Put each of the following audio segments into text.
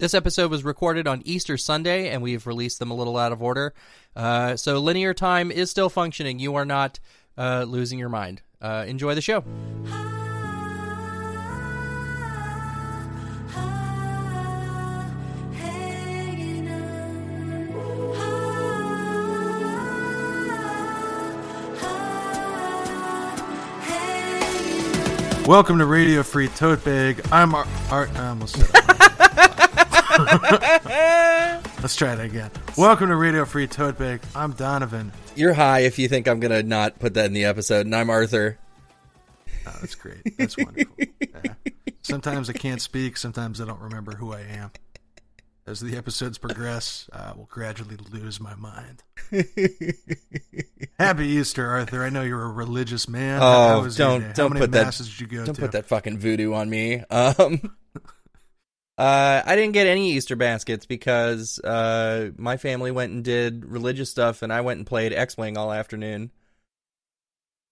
This episode was recorded on Easter Sunday, and we've released them a little out of order. Uh, so linear time is still functioning. You are not uh, losing your mind. Uh, enjoy the show. Welcome to Radio Free Tote Bag. I'm Art. I almost said. Let's try it again. Welcome to Radio Free Tote Bag. I'm Donovan. You're high if you think I'm going to not put that in the episode, and I'm Arthur. Oh, that's great. That's wonderful. Yeah. Sometimes I can't speak. Sometimes I don't remember who I am. As the episodes progress, I will gradually lose my mind. Happy Easter, Arthur. I know you're a religious man. How Oh, don't don't many put that did you go don't to? put that fucking voodoo on me. Um, uh, I didn't get any Easter baskets because uh, my family went and did religious stuff, and I went and played X Wing all afternoon.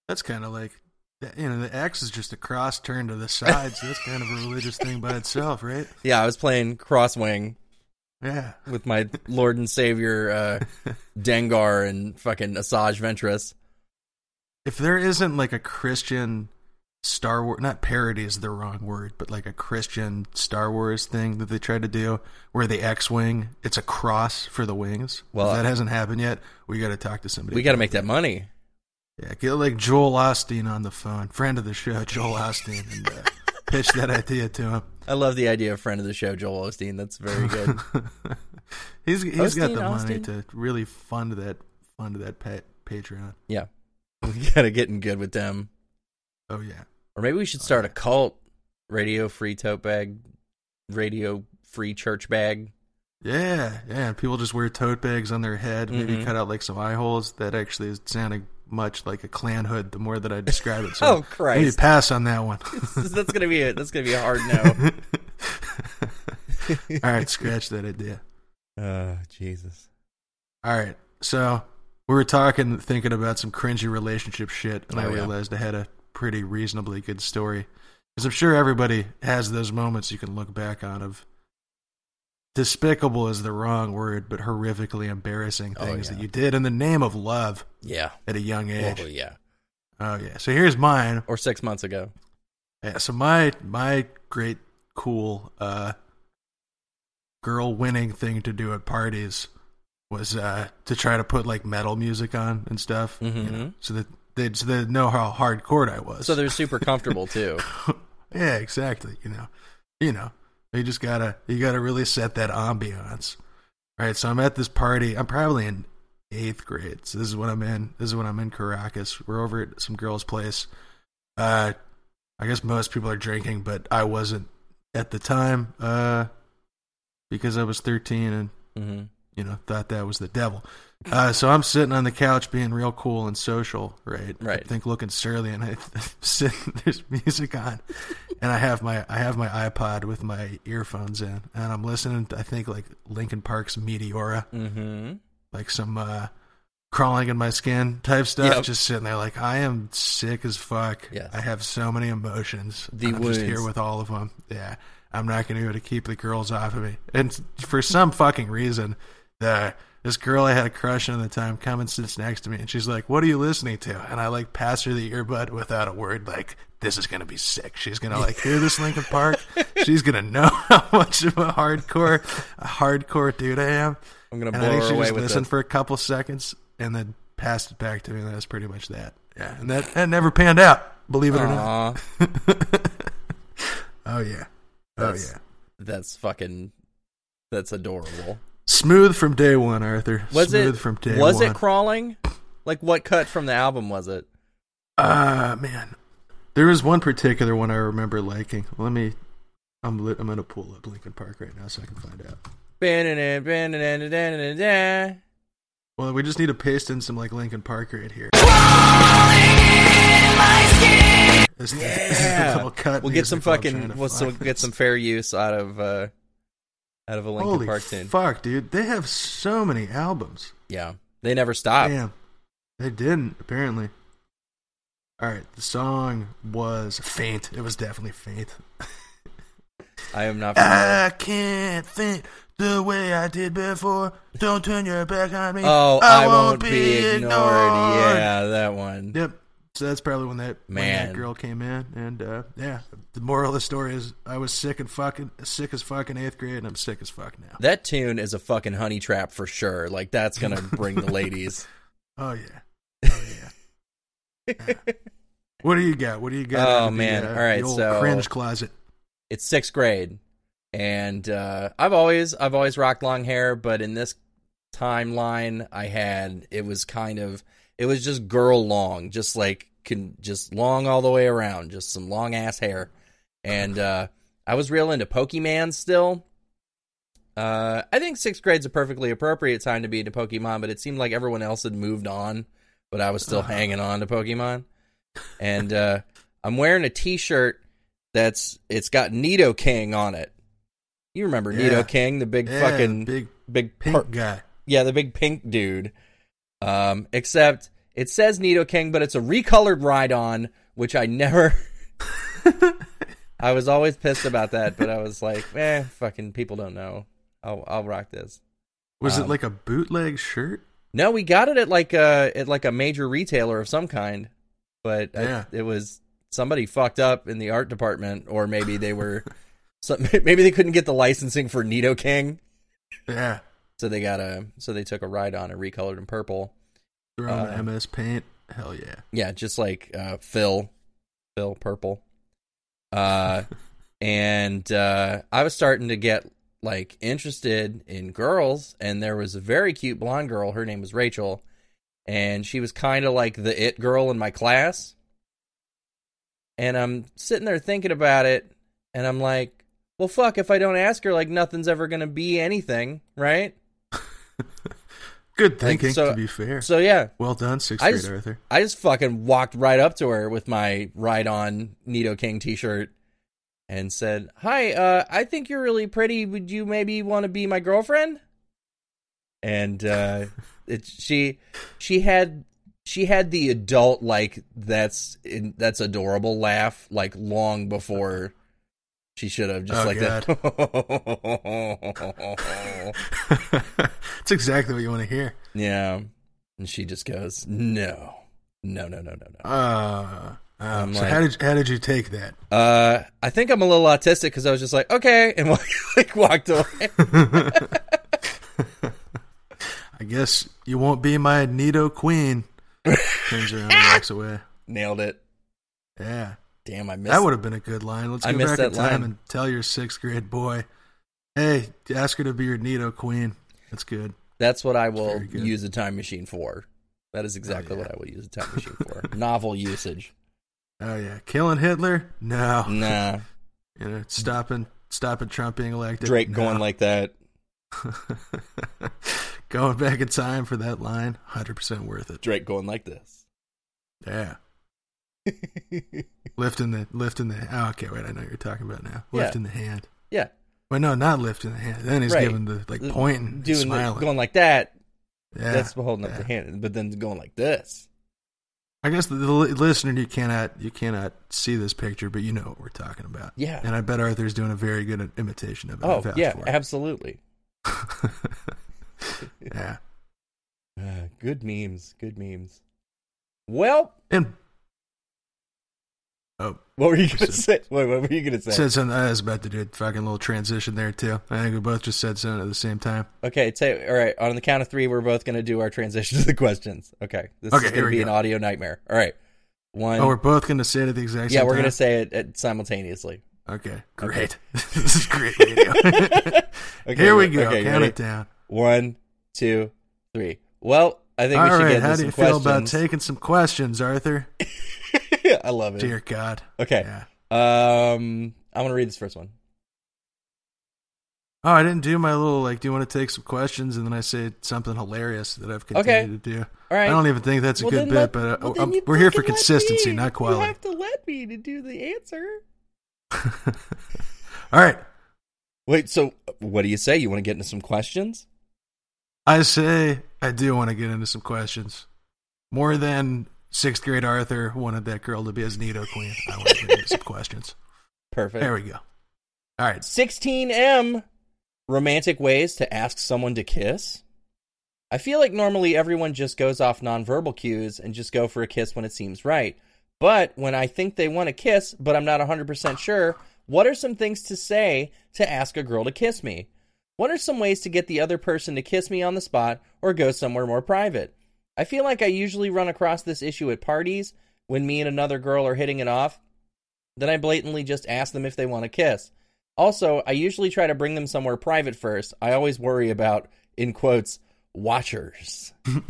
That's kind of like, you know, the X is just a cross turned to the side, so that's kind of a religious thing by itself, right? Yeah, I was playing Crosswing Yeah. with my Lord and Savior uh, Dengar and fucking Asajj Ventress. If there isn't like a Christian Star Wars, not parody is the wrong word, but like a Christian Star Wars thing that they tried to do where the X Wing, it's a cross for the wings. Well, if that hasn't happened yet, we got to talk to somebody. We got to make that money. Yeah, get like Joel Osteen on the phone, friend of the show, Joel Osteen, and uh, pitch that idea to him. I love the idea of friend of the show, Joel Osteen. That's very good. he's he's got Osteen, the money Osteen? to really fund that fund that pa- Patreon. yeah, we got to get in good with them. Oh yeah. Or maybe we should start a cult. Radio free tote bag, radio free church bag. Yeah, yeah. People just wear tote bags on their head, maybe Mhm. cut out like some eye holes. That actually is sounding much like a clan hood. The more that I describe it, so Oh maybe Christ! pass on that one. that's gonna be a that's gonna be a hard no. All right, scratch that idea. Oh Jesus! All right, so we were talking, thinking about some cringy relationship shit, and I Oh, yeah. realized I had a pretty reasonably good story. Because I'm sure everybody has those moments you can look back on of despicable is the wrong word, but horrifically embarrassing Oh, things yeah. that you did in the name of love Yeah. at a young age. Oh yeah. Oh yeah. So here's mine. Or six months ago. Yeah, so my my great cool uh girl winning thing to do at parties was uh to try to put like metal music on and stuff. You Mhm. know, so that they'd so they'd know how hardcore I was. So they're super comfortable too. yeah, exactly. You know. You know. You just gotta you gotta really set that ambiance. right? so I'm at this party. I'm probably in eighth grade. So this is when I'm in. This is when I'm in Caracas. We're over at some girl's place. Uh, I guess most people are drinking, but I wasn't at the time. Uh, because I was 13 and hmm you know thought that was the devil. Uh, so I'm sitting on the couch being real cool and social, right? Right. I think looking surly, and I sit. There's music on, and I have my I have my iPod with my earphones in, and I'm listening. To, I think like Linkin Park's Meteora, hmm like some uh, crawling in my skin type stuff. Yep. Just sitting there, like I am sick as fuck. Yes. I have so many emotions. The I'm just here with all of them. Yeah, I'm not going to be able to keep the girls off of me. And for some fucking reason, the this girl I had a crush on at the time come and sits next to me, and she's like, "What are you listening to?" And I like pass her the earbud without a word, like. This is gonna be sick. She's gonna like hear this Linkin Park. She's gonna know how much of a hardcore, a hardcore dude I am. I'm gonna And I blow think her she away just with listened for a couple seconds and then passed it back to me. And that was pretty much that. Yeah, and that, that never panned out. Believe it or not. Oh yeah, oh yeah. that's fucking. That's adorable. Smooth from day one, Arthur. Was Smooth it? from day was one. it crawling? Like what cut from the album was it? Ah man, there was one particular one I remember liking. Let me. I'm lit, I'm gonna pull up Linkin Park right now so I can find out. Well, we just need to paste in some like Linkin Park right here. This, this is the Yeah. little cut We'll get some music I'm trying fucking. We'll some, find. get some fair use out of uh out of a Linkin Holy Park fuck, dude! They have so many albums. Yeah, they never stop. Damn, they didn't apparently. All right, the song was "Faint." It was definitely "Faint." I am not. familiar. I can't think the way I did before. Don't turn your back on me. Oh, I, won't, be ignored. Yeah, that one. Yep. So that's probably when that when that girl came in, and uh, yeah. The moral of the story is I was sick and fucking sick as fucking eighth grade, and I'm sick as fuck now. That tune is a fucking honey trap for sure. Like that's gonna bring the ladies. Oh yeah. Oh yeah. Yeah. What do you got? What do you got? Oh, of the, man. uh, All right, so- cringe closet. it's sixth grade, and uh, I've always I've always rocked long hair, but in this timeline, I had it was kind of it was just girl long, just like can just long all the way around, just some long ass hair, and uh, I was real into Pokemon still. Uh, I think sixth grade's a perfectly appropriate time to be into Pokemon, but it seemed like everyone else had moved on, but I was still Uh-huh. hanging on to Pokemon. And uh, I'm wearing a T-shirt that's it's got Nidoking on it. You remember Yeah. Nidoking, the big Yeah, fucking big big pink per- guy. yeah, the big pink dude. Um, except it says Nidoking, but it's a recolored Rhydon, which I never. I was always pissed about that, but I was like, eh, fucking people don't know. I'll I'll rock this. Was Um, it like a bootleg shirt? No, we got it at like a at like a major retailer of some kind, but I- it was somebody fucked up in the art department, or maybe they were, some, maybe they couldn't get the licensing for Nidoking, Yeah. so they got a so they took a Rhydon and recolored in purple. On Uh, MS Paint. Hell yeah. Yeah, just like uh, Phil, Phil Purple. Uh, and uh, I was starting to get like interested in girls, and there was a very cute blonde girl. Her name was Rachel, and she was kind of like the it girl in my class. And I'm sitting there thinking about it, and I'm like, well, fuck, if I don't ask her, like nothing's ever gonna be anything, right? Good thinking, so- to be fair. So yeah, well done, sixth I grade just- Arthur. I just fucking walked right up to her with my Rhydon Nito King t shirt and said, Hi, uh, I think you're really pretty. Would you maybe want to be my girlfriend? And uh it, she she had she had the adult like that's in, that's adorable laugh like long before she should have just Oh, like that. It's exactly what you want to hear. yeah. And she just goes, "No. No, no, no, no, no." Uh, I'm so like- how did how did you take that? Uh, I think I'm a little autistic because I was just like, okay, and like walked away. I guess you won't be my Nidoqueen. Turns around and walks away. Nailed it. Yeah, Damn, I missed. that would have been a good line. Let's go back in time line. and tell your sixth grade boy, "Hey, ask her to be your Nidoqueen." That's good. That's what I will use a time machine for. That is exactly oh, yeah. what I will use a time machine for. Novel usage. Oh yeah, killing Hitler? No. Nah, You know, stopping stopping Trump being elected. Drake No. going like that. going back in time for that line, hundred percent worth it. Drake going like this. Yeah, lifting the lifting the. Oh, okay, wait, I know what you're talking about now. Yeah. Lifting the hand. Yeah, Wait, no, not lifting the hand. Then he's Right. giving the like pointing, doing the, going like that. yeah, That's holding up the hand, but then going like this. I guess the, the listener you cannot you cannot see this picture, but you know what we're talking about. Yeah. And I bet Arthur's doing a very good imitation of it. Oh yeah, absolutely. yeah. Uh, good memes. Good memes. Well, And oh, what were you gonna Said- say? Wait, what were you gonna say? said something. I was about to do a fucking little transition there too. I think we both just said something at the same time. Okay, say all right. On the count of three, we're both going to do our transition to the questions. Okay, this Okay, is going to be go. an audio nightmare. All right, one. Oh, we're both going to say it at the exact yeah, we're time. to say it at, simultaneously. Okay, great. this is great radio. Okay, Here we go. okay, Count ready? it down. One, two, three. Well, I think we All should right. get How do you some feel about taking some questions, Arthur? I love it. Dear God. Okay, Yeah. um, I want to read this first one. Oh, I didn't do my little like. Do you want to take some questions? And then I say something hilarious that I've continued to do. All right. I don't even think that's a Well, good bit, let- but uh, well, we're here for consistency, me. not You quality. have to let me to do the answer. All right. Wait, so what do you say? You want to get into some questions? I say I do want to get into some questions. More than sixth grade Arthur wanted that girl to be his Nidoqueen. I want to get some questions. Perfect. There we go. All right. 16M romantic ways to ask someone to kiss. I feel like normally everyone just goes off nonverbal cues and just go for a kiss when it seems right. But when I think they want to kiss, but I'm not 100% sure, what are some things to say to ask a girl to kiss me? What are some ways to get the other person to kiss me on the spot or go somewhere more private? I feel like I usually run across this issue at parties when me and another girl are hitting it off. Then I blatantly just ask them if they want to kiss. Also, I usually try to bring them somewhere private first. I always worry about, in quotes, watchers.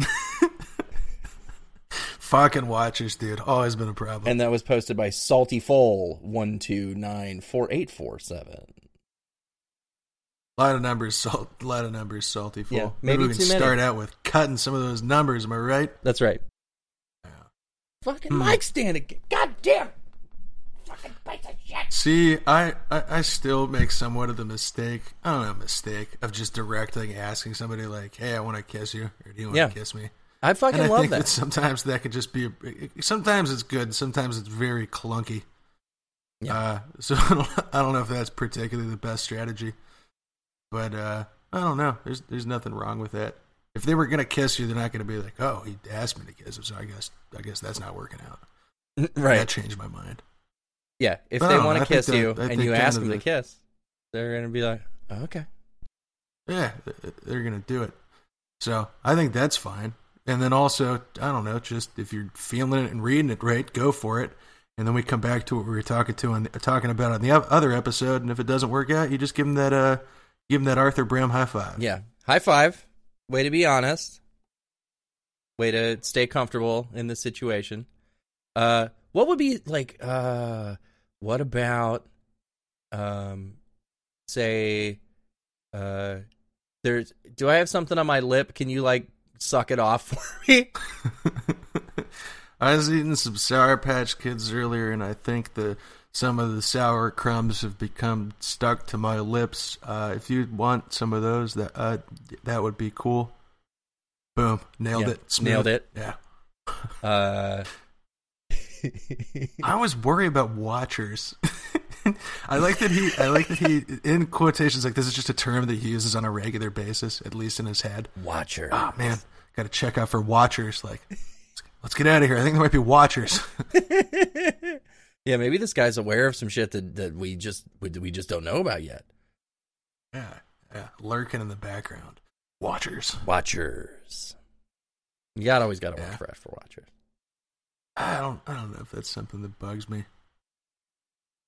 Fucking watchers, dude. Always been a problem. And that was posted by Salty Foal one two nine four eight four seven. A lot of numbers, salt. A lot of numbers, salty fool. Yeah, maybe we can many. start out with cutting some of those numbers. Am I right? That's right. Yeah. Fucking Hmm. mic stand again. God damn. Fucking piece of shit. See, I, I I still make somewhat of the mistake. I don't know, mistake of just directly asking somebody like, "Hey, I want to kiss you," or "Do you want Yeah. to kiss me?" I fucking I love think that. that sometimes that could just be. Sometimes it's good. Sometimes it's very clunky. Yeah. Uh, so I don't, I don't know if that's particularly the best strategy, but uh, I don't know. There's there's nothing wrong with that. If they were gonna kiss you, they're not gonna be like, "Oh, he asked me to kiss him," so I guess I guess that's not working out. right. That changed my mind. Yeah. If they want to kiss that- you I and you ask them to kiss, they're gonna be like, oh, okay. Yeah, they're gonna do it. So I think that's fine. And then also, I don't know, just if you're feeling it and reading it right, go for it. And then we come back to what we were talking to and talking about on the other episode. And if it doesn't work out, you just give them that uh, give them that Arthur Bram high five. Yeah. High five. Way to be honest. Way to stay comfortable in this situation. Uh what would be like uh what about um say uh there's do I have something on my lip? Can you like suck it off for me? I was eating some Sour Patch Kids earlier, and I think the some of the sour crumbs have become stuck to my lips. Uh, if you want some of those, that uh, that would be cool. Boom, nailed Yeah, it, Smooth. nailed it. Yeah. Uh I always worry about watchers. I like that he. I like that he. In quotations, like this is just a term that he uses on a regular basis, at least in his head. Watcher. Oh man, got to check out for watchers. Like, let's, let's get out of here. I think there might be watchers. yeah, maybe this guy's aware of some shit that, that we just we, we just don't know about yet. yeah, yeah, lurking in the background. Watchers. Watchers. You got always got to watch for for watchers. I don't. I don't know if that's something that bugs me.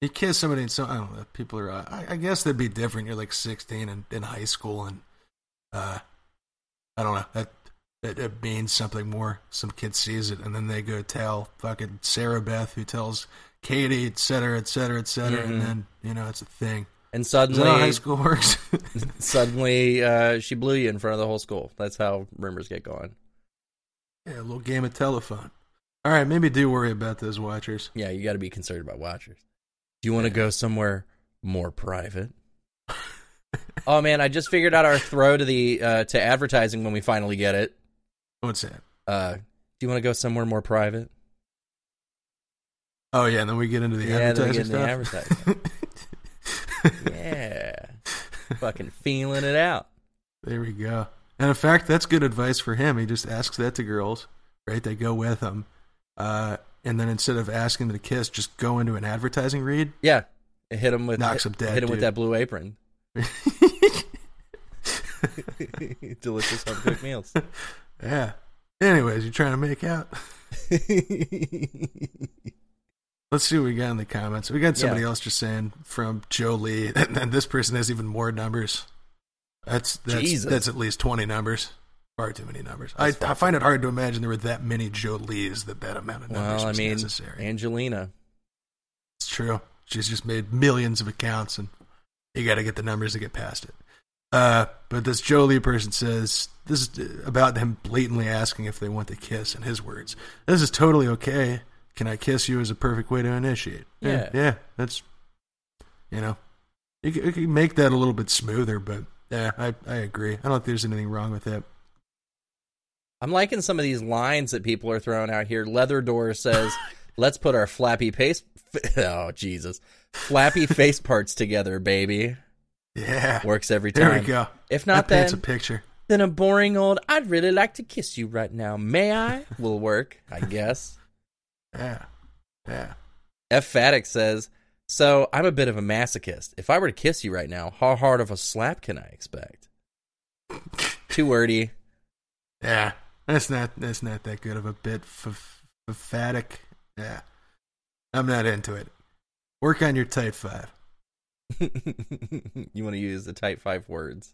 You kiss somebody, and so I don't know. People are. I, I guess that'd be different. You're like 16 and in high school, and uh, I don't know. That, that it means something more. Some kid sees it, and then they go tell fucking Sarah Beth, who tells Katie, et cetera, et cetera, et cetera, Mhm. and then you know it's a thing. And suddenly, high school works? suddenly, uh, she blew you in front of the whole school. That's how rumors get going. yeah, a little game of telephone. All right, maybe do worry about those watchers. Yeah, you got to be concerned about watchers. Do you want to go somewhere more private? oh man, I just figured out our throw to the uh, to advertising when we finally get it. What's that? Uh, do you want to go somewhere more private? Oh yeah, and then we get into the Yeah, then we advertising get into the stuff. Yeah, fucking feeling it out. There we go. And in fact, that's good advice for him. He just asks that to girls, right? They go with him. Uh, and then instead of asking them to kiss, just go into an advertising read. Yeah, hit him with Knocks hit, him dead, Hit him with that blue apron. Delicious home cooked meals. Yeah. Anyways, you're trying to make out. Let's see what we got in the comments. We got somebody Yeah. else just saying from Joe Lee, and then this person has even more numbers. That's that's Jesus. that's at least twenty numbers. Far too many numbers. I, I find it hard to imagine there were that many Joe Lees that that amount of numbers well, I was mean, necessary. Angelina. It's true. She's just made millions of accounts, and you got to get the numbers to get past it. Uh, but this Jolie person says this is about him blatantly asking if they want to kiss. In his words, this is totally okay. Can I kiss you? Is a perfect way to initiate. Yeah. yeah. That's you know, you can, you can make that a little bit smoother, but yeah, I I agree. I don't think there's anything wrong with that. I'm liking some of these lines that people are throwing out here. Leather Door says, "Let's put our flappy paste." Oh Jesus! Flappy face parts together, baby. Yeah. Works every time. There we go. If That not, paints then a picture. then a boring old "I'd really like to kiss you right now." May I? Will work, I guess. Yeah. Yeah. F. Faddick says, "So I'm a bit of a masochist. If I were to kiss you right now, how hard of a slap can I expect?" Too wordy. Yeah. That's not that's not that good of a bit f- emphatic. Yeah. I'm not into it. Work on your tight five. you want to use the type five words.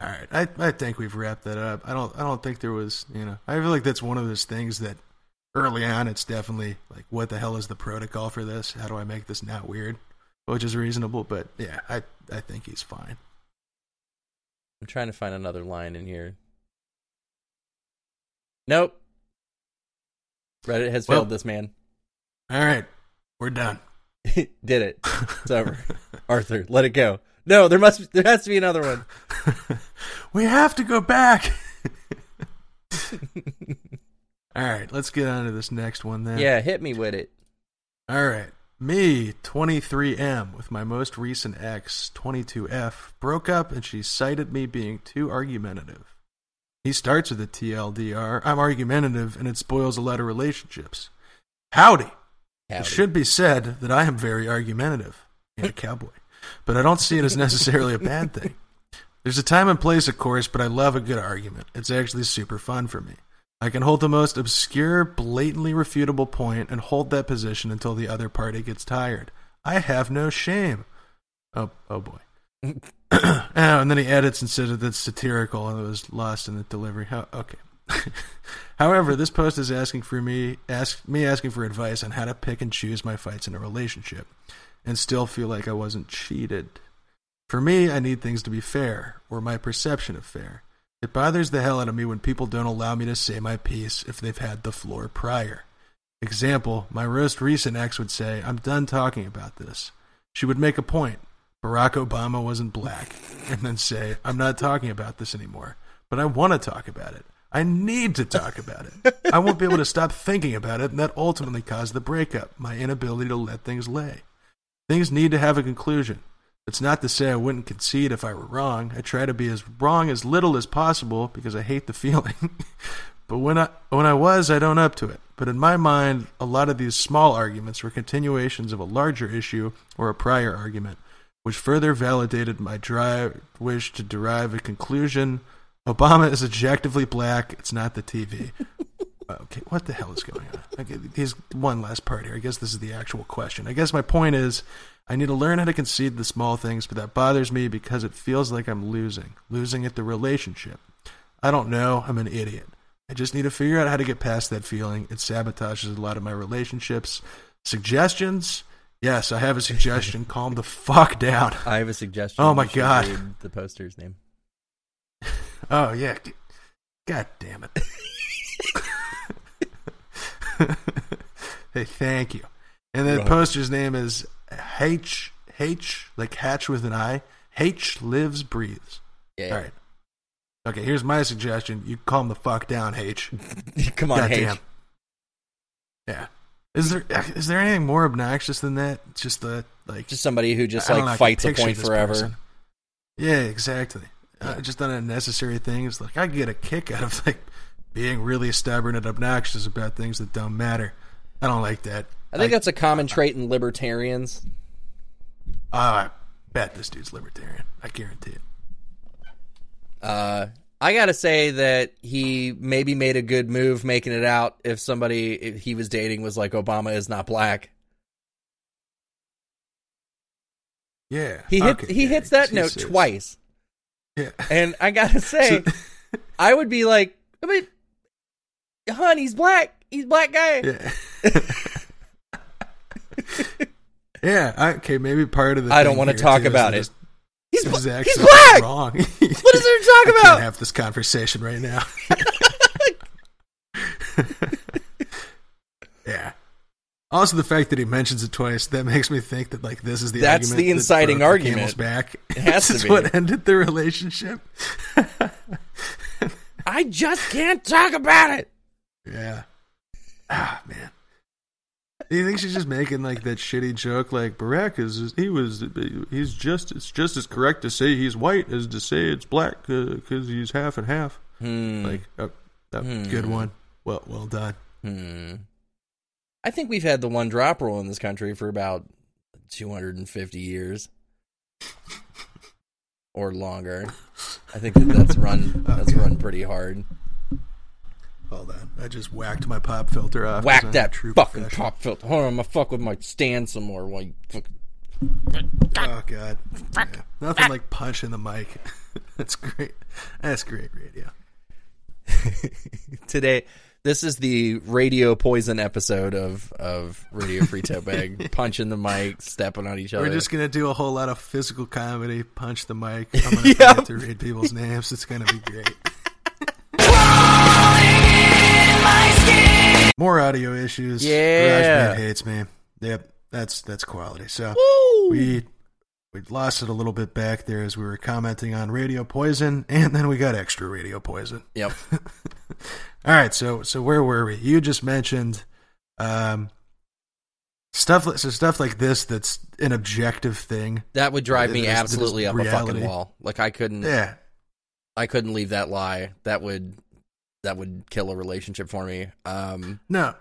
All right, I I think we've wrapped that up. I don't I don't think there was you know I feel like that's one of those things that early on it's definitely like what the hell is the protocol for this? How do I make this not weird? Which is reasonable, but yeah, I I think he's fine. I'm trying to find another line in here. Nope. Reddit has Well- failed this man. All right, we're done. Did it. It's over. Arthur, let it go. No, there must there has to be another one. we have to go back. All right, let's get on to this next one then. yeah, hit me with it. All right. Me, 23M, with my most recent ex, 22F, broke up and she cited me being too argumentative. He starts with a TLDR. I'm argumentative and it spoils a lot of relationships. Howdy. It should be said that I am very argumentative and a cowboy, but I don't see it as necessarily a bad thing. There's a time and place, of course, but I love a good argument. It's actually super fun for me. I can hold the most obscure, blatantly refutable point and hold that position until the other party gets tired. I have no shame. Oh, oh boy. oh, and then he edits and says that it's satirical and it was lost in the delivery. How, okay. However, this post is asking for me ask me asking for advice on how to pick and choose my fights in a relationship and still feel like I wasn't cheated. For me, I need things to be fair, or my perception of fair. It bothers the hell out of me when people don't allow me to say my piece if they've had the floor prior. Example, my most recent ex would say, I'm done talking about this. She would make a point. Barack Obama wasn't black. And then say, I'm not talking about this anymore. But I want to talk about it. I need to talk about it. I won't be able to stop thinking about it, and that ultimately caused the breakup, my inability to let things lay. Things need to have a conclusion. It's not to say I wouldn't concede if I were wrong. I try to be as wrong as little as possible because I hate the feeling. but when I when I was, I don't up to it. But in my mind, a lot of these small arguments were continuations of a larger issue or a prior argument, which further validated my drive wish to derive a conclusion. Obama is objectively black. It's not the TV. okay, what the hell is going on? Okay, here's one last part here. I guess this is the actual question. I guess my point is I need to learn how to concede the small things, but that bothers me because it feels like I'm losing, losing at the relationship. I don't know. I'm an idiot. I just need to figure out how to get past that feeling. It sabotages a lot of my relationships. Suggestions? Yes, I have a suggestion. Calm the fuck down. I have a suggestion. Oh, my God. The poster's name. Oh yeah. God damn it. hey, thank you. And the Right. poster's name is H H like hatch with an I. H lives breathes. Yeah. All right. Okay, here's my suggestion. You calm the fuck down, H. Come on, H. Goddamn. Yeah. Is there is there anything more obnoxious than that? Just the like Just somebody who just know, like fights a point forever. person. Yeah, exactly. Uh, just done unnecessary things. Like I get a kick out of like being really stubborn and obnoxious about things that don't matter. I don't like that. I think that's a common trait in libertarians. Oh, I bet this dude's libertarian. I guarantee it. Uh, I gotta say that he maybe made a good move making it out if somebody if he was dating was like Obama is not black. Yeah, He hit Okay, he yeah, hit that note says- twice, Yeah, and I gotta say, So- I would be like, I mean, hon, he's black. He's a black guy. yeah. yeah, okay, maybe part of the. I don't want to talk about it. He's This is bla- actually he's black. wrong. What is there to talk I about? can't have this conversation right now. Also, the fact that he mentions it twice that makes me think that like this is the That's argument the that inciting the argument. camel's back. It has this to is be. what ended the relationship. I just can't talk about it. yeah. Ah man. Do you think she's just making like that shitty joke like Barack is he was he's just it's just as correct to say he's white as to say it's black because he's half and half. Hmm. Like uh, uh, Hmm. good one. Well well done. Hmm. I think we've had the one drop rule in this country for about 250 years or longer. I think that that's run oh, that's Okay. run pretty hard. Hold on. I just whacked my pop filter off. 'cause Whack that true fucking pop filter. Hold on, I'm gonna fuck with my stand some more while you fuck. Oh god. Yeah. Nothing like punching the mic. That's great. That's great radio. Today, this is the radio poison episode of of Radio Free Tote Bag. Punching the mic, stepping on each other. We're just gonna do a whole lot of physical comedy, punch the mic. I'm gonna Yep. forget to read people's names. It's gonna be great. More audio issues. Yeah. GarageBand hates me. Yep, that's that's quality. So Woo! we we lost it a little bit back there as we were commenting on radio poison, and then we got extra radio poison. Yep. All right, so so where were we? You just mentioned um stuff so stuff like this that's an objective thing. That would drive me there's absolutely up a fucking wall. Like I couldn't Yeah. I couldn't leave that lie. That would that would kill a relationship for me. Um No.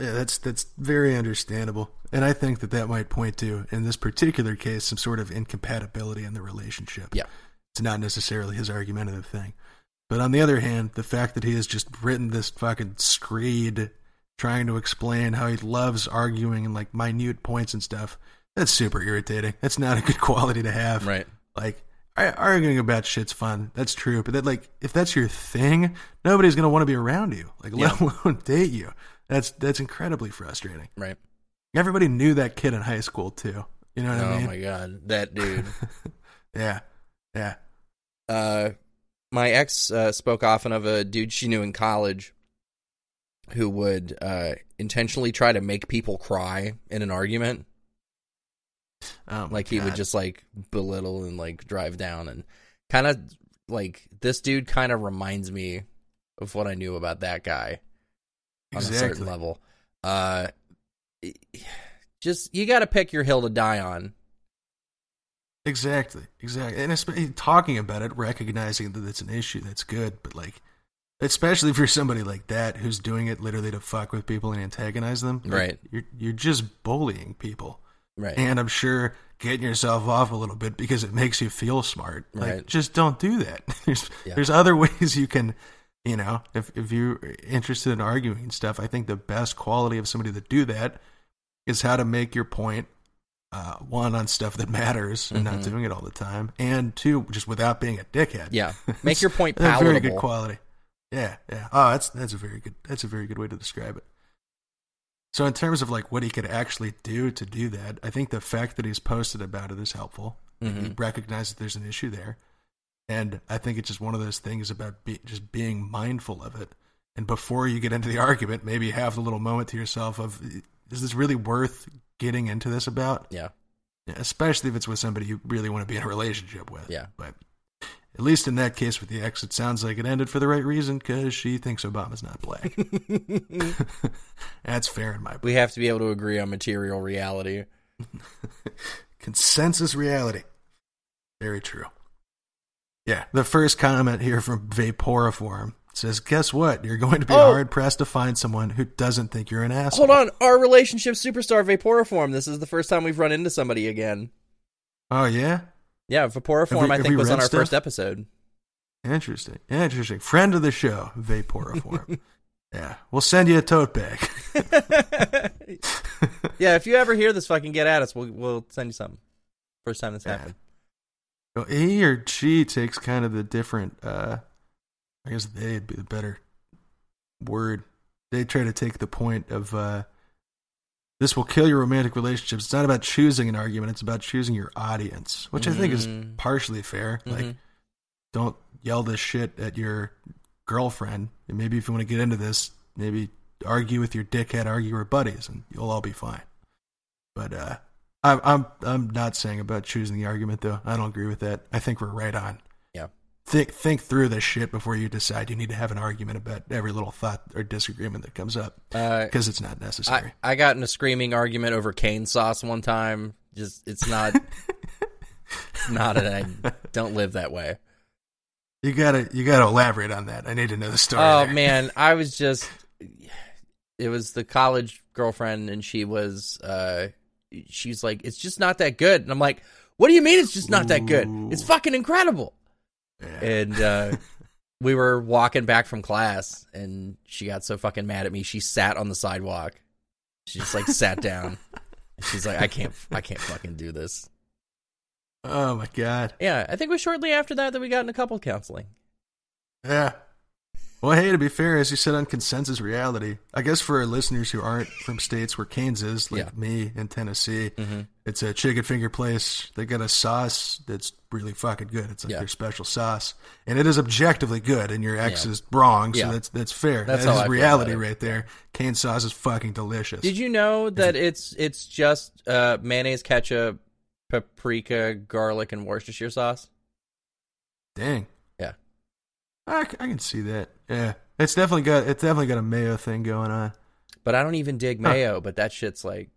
Yeah, that's that's very understandable. And I think that that might point to in this particular case some sort of incompatibility in the relationship. Yeah. It's not necessarily his argumentative thing. But on the other hand, the fact that he has just written this fucking screed trying to explain how he loves arguing and like minute points and stuff, that's super irritating. That's not a good quality to have. right. Like arguing about shit's fun. That's true. But that like if that's your thing, nobody's gonna want to be around you. Like let alone date you. That's that's incredibly frustrating. Right. Everybody knew that kid in high school too. You know what oh I mean? Oh my god. That dude. Yeah. Yeah. uh my ex uh, spoke often of a dude she knew in college who would uh intentionally try to make people cry in an argument. Oh Like he would just like belittle and like drive down and kind of like this dude kind of reminds me of what I knew about that guy on a certain level. Uh just you got to pick your hill to die on. Exactly, exactly. And especially talking about it, recognizing that it's an issue, that's good. But like, especially if you're somebody like that who's doing it literally to fuck with people and antagonize them, like, Right. You're you're just bullying people, Right. and I'm sure getting yourself off a little bit because it makes you feel smart. Like, Right. just don't do that. there's Yeah. there's other ways you can. You know, if if you're interested in arguing stuff, I think the best quality of somebody to do that is how to make your point uh, one on stuff that matters and not Mhm. doing it all the time, and two, just without being a dickhead. yeah. Make your point palatable. very good quality. Yeah, yeah. Oh, that's that's a very good that's a very good way to describe it. So in terms of like what he could actually do to do that, I think the fact that he's posted about it is helpful. He Mhm. recognizes there's an issue there, and I think it's just one of those things about be, just being mindful of it. And before you get into the argument, maybe have the little moment to yourself of, is this really worth getting into this about? Yeah. Especially if it's with somebody you really want to be in a relationship with. Yeah. But at least in that case with the ex, it sounds like it ended for the right reason because she thinks Obama's not black. That's fair in my book. we have to be able to agree on material reality. Consensus reality. Very true. Yeah. The first comment here from Vaporiform says, Guess what? You're going to be Oh. hard pressed to find someone who doesn't think you're an asshole. Hold on, our relationship superstar Vaporiform. This is the first time we've run into somebody again. Oh, yeah? Yeah, Vaporiform. we- I think was on our stuff? first episode. Interesting. Interesting. Friend of the show, Vaporiform. yeah. We'll send you a tote bag. yeah, if you ever hear this, fucking get at us. We'll we'll send you something. First time this Yeah. happened. Well, he or she takes kind of the different uh I guess they'd be the better word. They try to take the point of uh this will kill your romantic relationships. It's not about choosing an argument, it's about choosing your audience, which I think is Mm. partially fair. Like Mhm. don't yell this shit at your girlfriend. And maybe if you want to get into this, maybe argue with your dickhead, argue with buddies, and you'll all be fine. But uh, I'm I'm I'm not saying about choosing the argument though. I don't agree with that. I think we're right on. Yeah. think think through this shit before you decide you need to have an argument about every little thought or disagreement that comes up Uh, because it's not necessary. I, I got in a screaming argument over cane sauce one time. Just it's not not an I don't live that way. you gotta you gotta elaborate on that. I need to know the story. Oh there. man, I was just it was the college girlfriend and she was uh she's like it's just not that good and I'm like what do you mean it's just not that good? It's fucking incredible. Yeah. And uh we were walking back from class and she got so fucking mad at me she sat on the sidewalk. She just like sat down. She's like I can't I can't fucking do this. Oh my god. Yeah, I think it was shortly after that that we got in a couple counseling. Yeah. Well, hey, to be fair, as you said on Consensus Reality, I guess for our listeners who aren't from states where Cane's is, like Yeah. me in Tennessee, Mhm. it's a chicken finger place. They got a sauce that's really fucking good. It's like Yeah. their special sauce, and it is objectively good. And your ex Yeah. is wrong, so that's that's fair. That's That is reality right there. Cane sauce is fucking delicious. Did you know that it's it's just uh, mayonnaise, ketchup, paprika, garlic, and Worcestershire sauce? Dang. I, I can see that. Yeah, it's definitely got it's definitely got a mayo thing going on. But I don't even dig Huh. mayo. But that shit's like,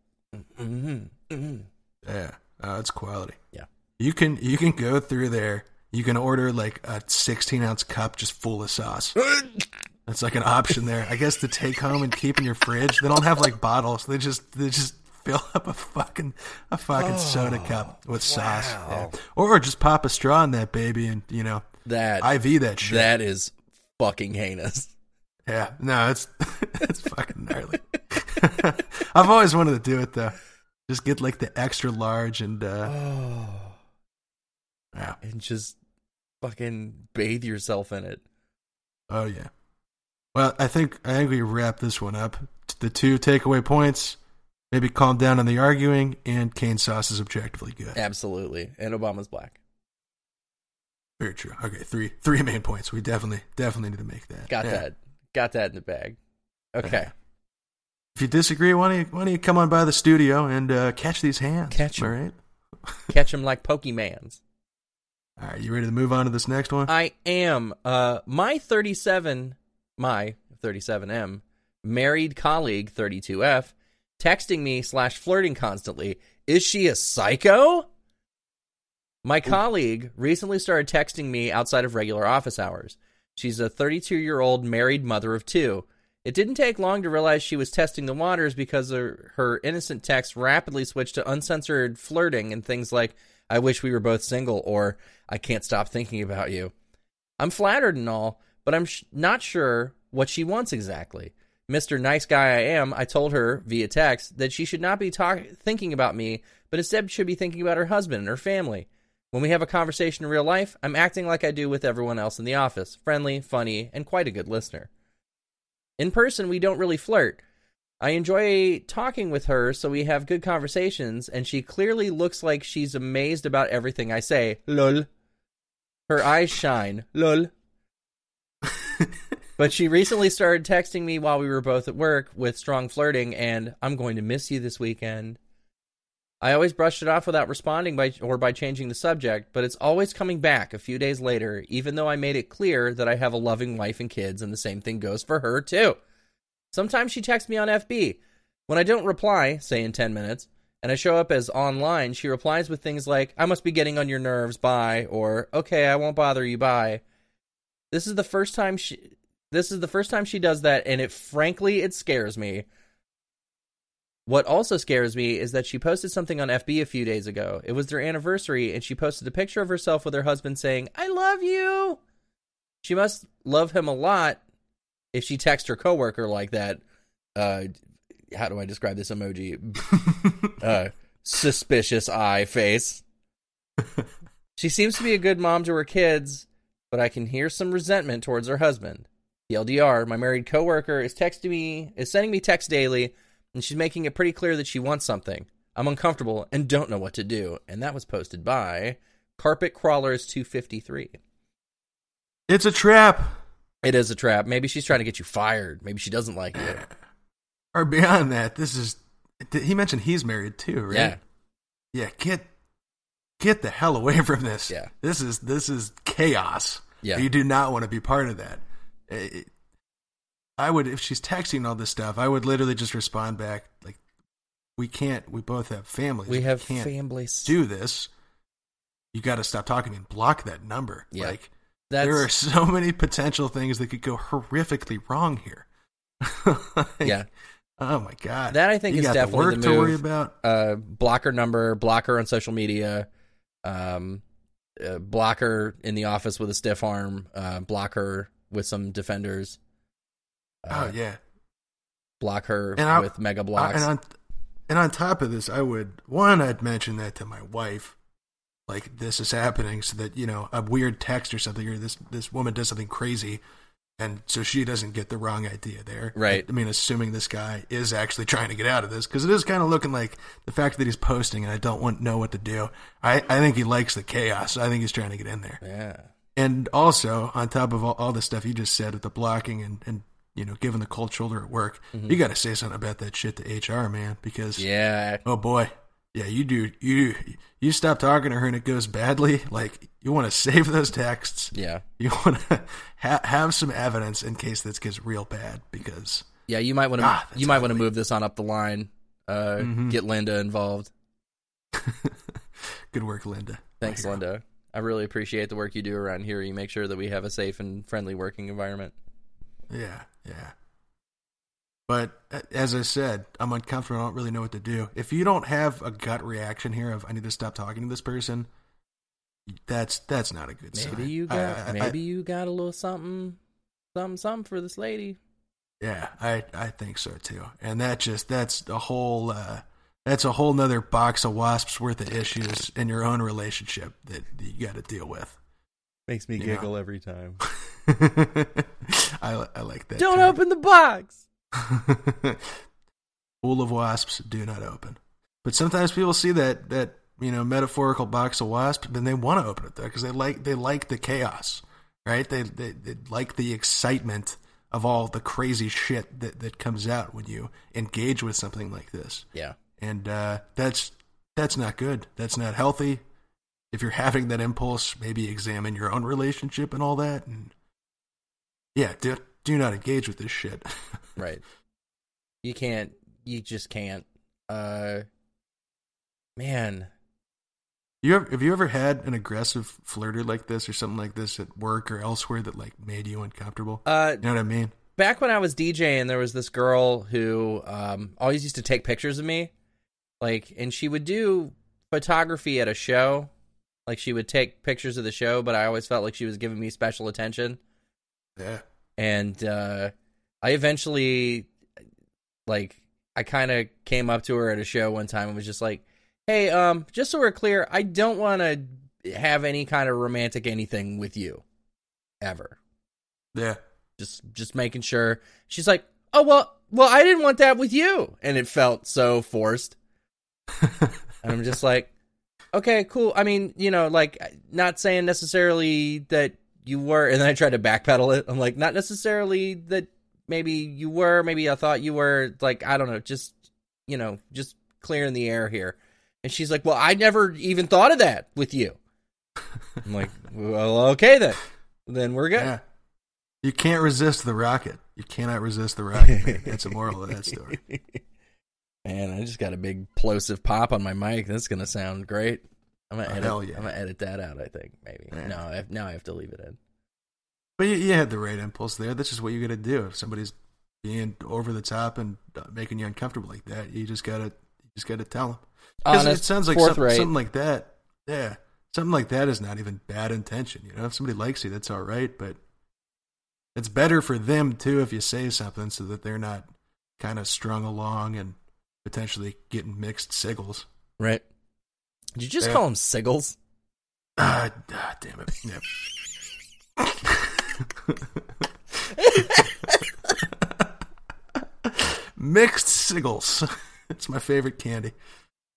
mm mm Yeah, uh, it's quality. Yeah. you can you can go through there. You can order like a 16 ounce cup just full of sauce. That's like an option there. I guess to take home and keep in your fridge. They don't have like bottles. They just they just fill up a fucking a fucking soda cup with sauce. Yeah. Or just pop a straw in that baby and you know that IV that shit. that is fucking heinous. Yeah, no, it's it's fucking gnarly. I've always wanted to do it though. Just get like the extra large and uh Oh, yeah. and just fucking bathe yourself in it. Oh yeah. Well, I think I think we wrap this one up. The two takeaway points: maybe calm down on the arguing, and cane sauce is objectively good. Absolutely. And Obama's black. Very true. Okay, three three main points. We definitely definitely need to make that. Got Yeah. that. Got that in the bag. Okay. If you disagree, why don't you why don't you come on by the studio and uh, catch these hands? Catch them, all right? Catch them like Pokemans. All right. You ready to move on to this next one? I am. Uh, my 37, my 37M, married colleague 32F, texting me slash flirting constantly. Is she a psycho? My colleague recently started texting me outside of regular office hours. She's a 32 year old married mother of two. It didn't take long to realize she was testing the waters because her, innocent texts rapidly switched to uncensored flirting and things like, I wish we were both single, or I can't stop thinking about you. I'm flattered and all, but I'm sh- not sure what she wants exactly. Mr. Nice Guy I am, I told her via text that she should not be talk- thinking about me, but instead should be thinking about her husband and her family. When we have a conversation in real life, I'm acting like I do with everyone else in the office friendly, funny, and quite a good listener. In person, we don't really flirt. I enjoy talking with her, so we have good conversations, and she clearly looks like she's amazed about everything I say. Lol. Her eyes shine. Lol. but she recently started texting me while we were both at work with strong flirting and I'm going to miss you this weekend. I always brushed it off without responding by or by changing the subject, but it's always coming back a few days later, even though I made it clear that I have a loving wife and kids and the same thing goes for her too. Sometimes she texts me on FB. When I don't reply, say in 10 minutes, and I show up as online, she replies with things like, I must be getting on your nerves, bye, or okay, I won't bother you, bye. This is the first time she this is the first time she does that, and it frankly it scares me. What also scares me is that she posted something on FB a few days ago. It was their anniversary, and she posted a picture of herself with her husband saying, I love you. She must love him a lot if she texts her coworker like that. Uh, how do I describe this emoji? uh, suspicious eye face. she seems to be a good mom to her kids, but I can hear some resentment towards her husband. The LDR, my married coworker is texting me, is sending me texts daily, and she's making it pretty clear that she wants something. I'm uncomfortable and don't know what to do. And that was posted by Carpet Crawlers 253. it's a trap. It is a trap. Maybe she's trying to get you fired. Maybe she doesn't like it. Or beyond that, this is. He mentioned he's married too, right? Yeah. Yeah. Get get the hell away from this. Yeah. This is this is chaos. Yeah. You do not want to be part of that. It- I would, if she's texting all this stuff, I would literally just respond back like, "We can't. We both have families. We have can't families. do this. You got to stop talking and block that number. Yeah. Like That's there are so many potential things that could go horrifically wrong here. Like, yeah. Oh my god. That I think you is definitely the the to worry about. uh, block her number, blocker on social media, um, uh, block her in the office with a stiff arm, uh, block her with some defenders. Uh, oh yeah. block her And I- with mega I- blocks. and on and on top of this, I would one I'd mention that to my wife, like this is happening, so that you know a weird text or something, or this this woman does something crazy, and so she doesn't get the wrong idea there. Right. I mean, assuming this guy is actually trying to get out of this, because it is kind of looking like the fact that he's posting, and I don't want know what to do. I I think he likes the chaos. I think he's trying to get in there. yeah, And also, on top of all, all the stuff you just said with the blocking and, and you know, giving the cold shoulder at work, you got to say something about that shit to HR, man, because yeah, oh boy, yeah, you do you you stop talking to her and it goes badly. Like you want to save those texts, yeah, you want to ha- have some evidence in case this gets real bad, because yeah. You might want to that's you might want to move this on up the line. Uh, Mhm. Get Linda involved. good work, Linda. Thanks, Linda. I really appreciate the work you do around here. You make sure that we have a safe and friendly working environment. Yeah, yeah. But uh, as I said, I'm uncomfortable. I don't really know what to do. If you don't have a gut reaction here of I need to stop talking to this person, that's that's not a good sign. Maybe you got I- I- maybe you got a little something, something, something for this lady. yeah, I I think so too. And that just that's a whole uh, that's a whole nother box of wasps worth of issues in your own relationship that you got to deal with. Makes me You giggle every time. I I like that. Don't term. open the box. Full of wasps do not open. But sometimes people see that that you know metaphorical box of wasps, then they want to open it though because they like they like the chaos, right? They, they they like the excitement of all the crazy shit that that comes out when you engage with something like this, Yeah, and uh, that's that's not good. That's not healthy. If you're having that impulse, maybe examine your own relationship and all that, and yeah, do do not engage with this shit. right. You can't. You just can't. Uh, man. You ever, have you ever had an aggressive flirter like this or something like this at work or elsewhere that like made you uncomfortable? Uh, You know what I mean? back when I was DJing, there was this girl who um, always used to take pictures of me, like, and she would do photography at a show. Like, she would take pictures of the show, but I always felt like she was giving me special attention. Yeah. And uh, I eventually, like, I kind of came up to her at a show one time and was just like, "Hey, um, just so we're clear, I don't want to have any kind of romantic anything with you, ever." Yeah. just just making sure she's like oh well well i didn't want that with you and it felt so forced and i'm just like okay cool i mean you know like not saying necessarily that you were and then i tried to backpedal it i'm like not necessarily that maybe you were maybe i thought you were like i don't know just you know just clearing the air here and she's like well i never even thought of that with you i'm like well okay then then we're good yeah. You can't resist the rocket. You cannot resist the rocket. man. That's the moral of that story. Man, I just got a big plosive pop on my mic. That's gonna sound great. I'm gonna Oh, edit. yeah. I'm gonna edit that out. I think maybe. Yeah. No, I have, now I have to leave it in. But you, you had the right impulse there. That's just what you got to do. If somebody's being over the top and uh, making you uncomfortable like that, you just gotta you just gotta tell them. Honest, it sounds like some, something like that. Yeah, something like that is not even bad intention. You know, if somebody likes you, that's all right. But it's better for them too if you say something so that they're not kind of strung along and potentially getting mixed signals. Right? Did you just Yeah. call them sigils? Ah, ah damn it. Yep. mixed signals. It's my favorite candy.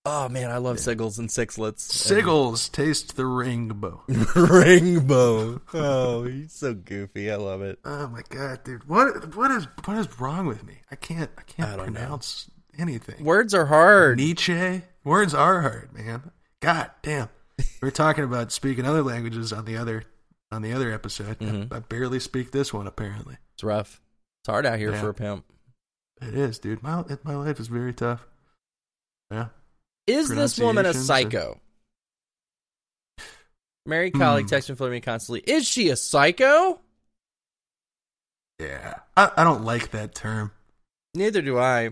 Oh man, I love sigils and sixlets. Siggles taste the rainbow. rainbow. Oh, he's so goofy. I love it. Oh my god, dude! What what is what is wrong with me? I can't I can't I don't know. pronounce anything. Words are hard. Nietzsche words are hard, man. God damn. We're talking about speaking other languages on the other on the other episode. Mhm. I, I barely speak this one. Apparently, It's rough. It's hard out here Yeah. for a pimp. it is, dude. My my life is very tough. Yeah. Is this woman a psycho? Mary colleague Hmm. texting for me constantly. Is she a psycho? Yeah. I, I don't like that term. Neither do I.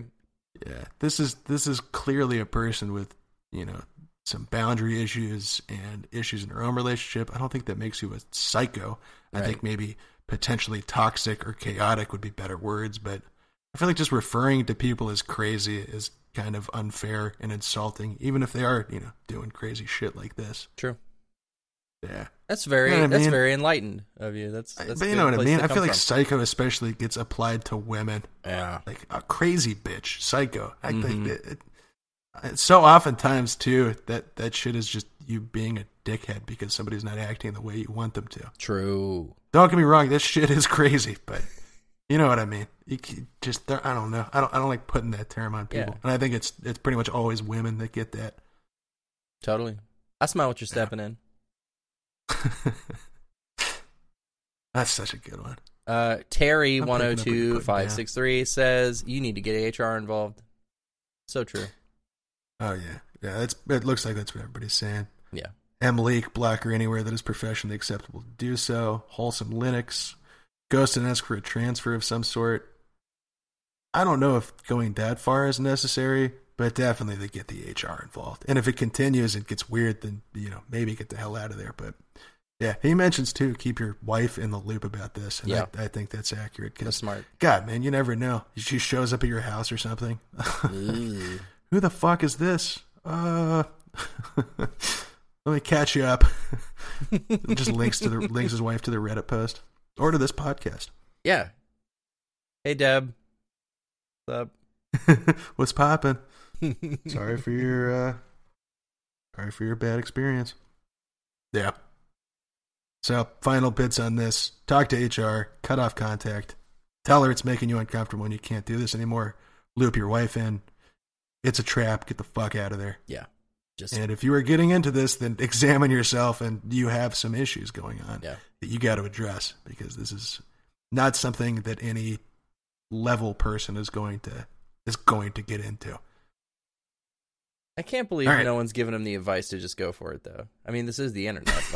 Yeah. This is this is clearly a person with, you know, some boundary issues and issues in her own relationship. I don't think that makes you a psycho. I think maybe potentially toxic or chaotic would be better words, but I feel like just referring to people as crazy is kind of unfair and insulting, even if they are, you know, doing crazy shit like this. True. Yeah. That's very You know I that's mean? very enlightened of you. That's, that's but you know what I mean? I feel like from. psycho especially gets applied to women. yeah. like a crazy bitch, psycho. I Mhm. think that it, so oftentimes too that that shit is just you being a dickhead because somebody's not acting the way you want them to. True. Don't get me wrong, this shit is crazy, but you know what I mean. You just I don't know. I don't I don't like putting that term on people, Yeah. and I think it's it's pretty much always women that get that. Totally. I smell what you're stepping in. That's such a good one. Uh, Terry one picking zero up what you're two five six three says you need to get HR involved. So true. Oh yeah, yeah. That's it. Looks like that's what everybody's saying. Yeah. M leak blocker anywhere that is professionally acceptable to do so. Wholesome Linux. Ghost and ask for a transfer of some sort. I don't know if going that far is necessary, but definitely they get the HR involved. And if it continues and gets weird, then you know maybe get the hell out of there. But yeah, he mentions too keep your wife in the loop about this, and Yeah. I, I think that's accurate. That's smart. God, man, you never know. She shows up at your house or something. Who the fuck is this? Uh, let me catch you up. Just links to the links his wife to the Reddit post or to this podcast. yeah. Hey Deb. What's up? What's poppin'? Sorry for your uh, sorry for your bad experience. Yeah. So final bits on this: talk to HR, cut off contact, tell her it's making you uncomfortable and you can't do this anymore. Loop your wife in. It's a trap. Get the fuck out of there. Yeah. Just And if you are getting into this, then examine yourself and you have some issues going on yeah. that you got to address because this is not something that any level person is going to is going to get into. I can't believe right. no one's giving him the advice to just go for it though. I mean, this is the internet.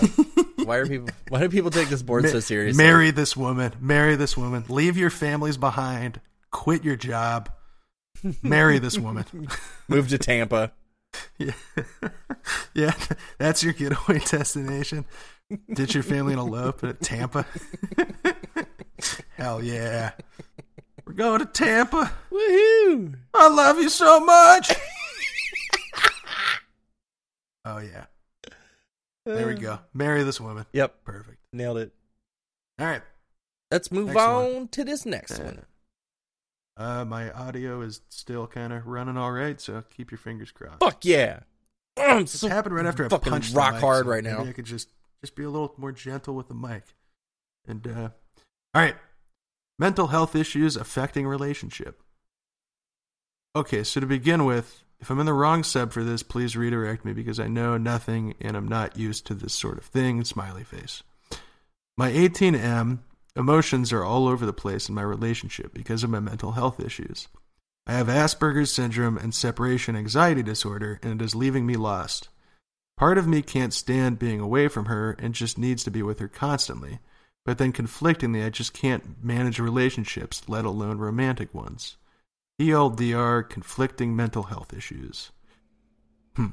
Like, why are people why do people take this board Ma- so seriously? Marry this woman. Marry this woman. Leave your families behind. Quit your job. Marry this woman. Move to Tampa. Yeah. yeah, that's your getaway destination. Ditch your family and elope at Tampa. Hell yeah. We're going to Tampa. Woohoo! I love you so much. oh yeah. There we go. Marry this woman. Yep, Perfect. nailed it. All right. Let's move Next on one. to this next Yeah. one. Uh, Uh, my audio is still kind of running all right, so keep your fingers crossed. Fuck yeah! I'm This so happened right after I fucking punched rock mic, hard so right maybe now. I could just just be a little more gentle with the mic. And uh, all right, mental health issues affecting relationship. Okay, so to begin with, if I'm in the wrong sub for this, please redirect me because I know nothing and I'm not used to this sort of thing. Smiley face. My 18M emotions are all over the place in my relationship because of my mental health issues. I have Asperger's syndrome and separation anxiety disorder, and it is leaving me lost. Part of me can't stand being away from her and just needs to be with her constantly, but then conflictingly, I just can't manage relationships, let alone romantic ones. TLDR, conflicting mental health issues. Hmm.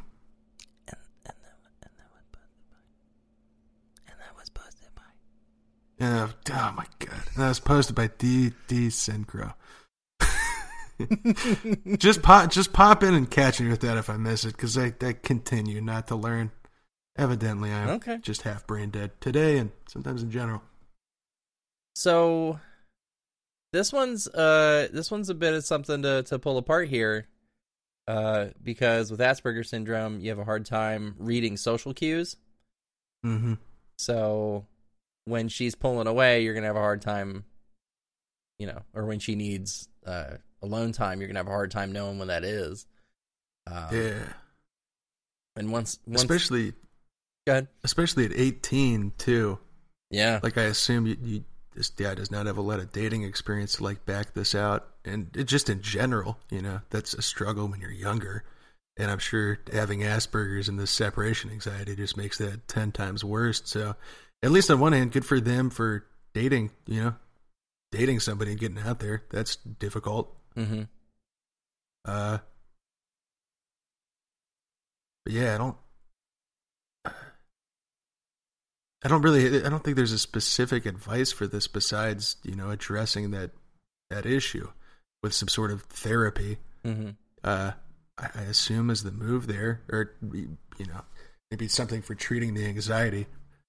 And that was posted by. Uh, oh my god. That was posted by D D Synchro. just pop just pop in and catch me with that if I miss it, because I, I continue not to learn. Evidently I'm Okay. just half brain dead today and sometimes in general. So this one's uh this one's a bit of something to to pull apart here. Uh because with Asperger's syndrome, you have a hard time reading social cues. Mm-hmm. So when she's pulling away, you're going to have a hard time you know, or when she needs uh alone time, you're going to have a hard time knowing when that is. Um, yeah. And once, once Especially go ahead. especially at 18 too. Yeah. Like I assume you, you this guy does not have a lot of dating experience to like back this out, and it, just in general, you know, that's a struggle when you're younger. And I'm sure having Asperger's and this separation anxiety just makes that ten times worse. So, at least on one hand, good for them for dating. You know, dating somebody and getting out there. That's difficult. Mm-hmm. Uh, but yeah, I don't. I don't really. I don't think there's a specific advice for this besides you know addressing that that issue with some sort of therapy. Mm-hmm. Uh, I, I assume is the move there, or you know maybe something for treating the anxiety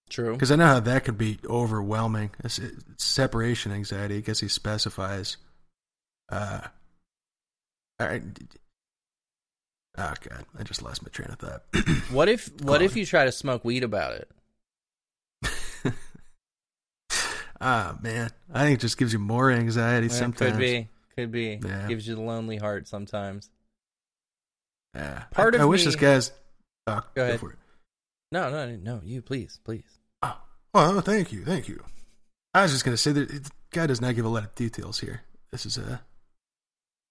True. because I know how that could be overwhelming. It's, it's separation anxiety. I guess he specifies. Uh, I, oh god, I just lost my train of thought. What if what if you try to smoke weed about it? Ah man, I think it just gives you more anxiety sometimes. Could be. Could be. Yeah. Gives you the lonely heart sometimes. Yeah. Part I, of I wish this guy's. Oh, Go ahead. for it. No, no, no. You please, please. Oh, well, thank you, thank you. I was just gonna say that the guy does not give a lot of details here. This is a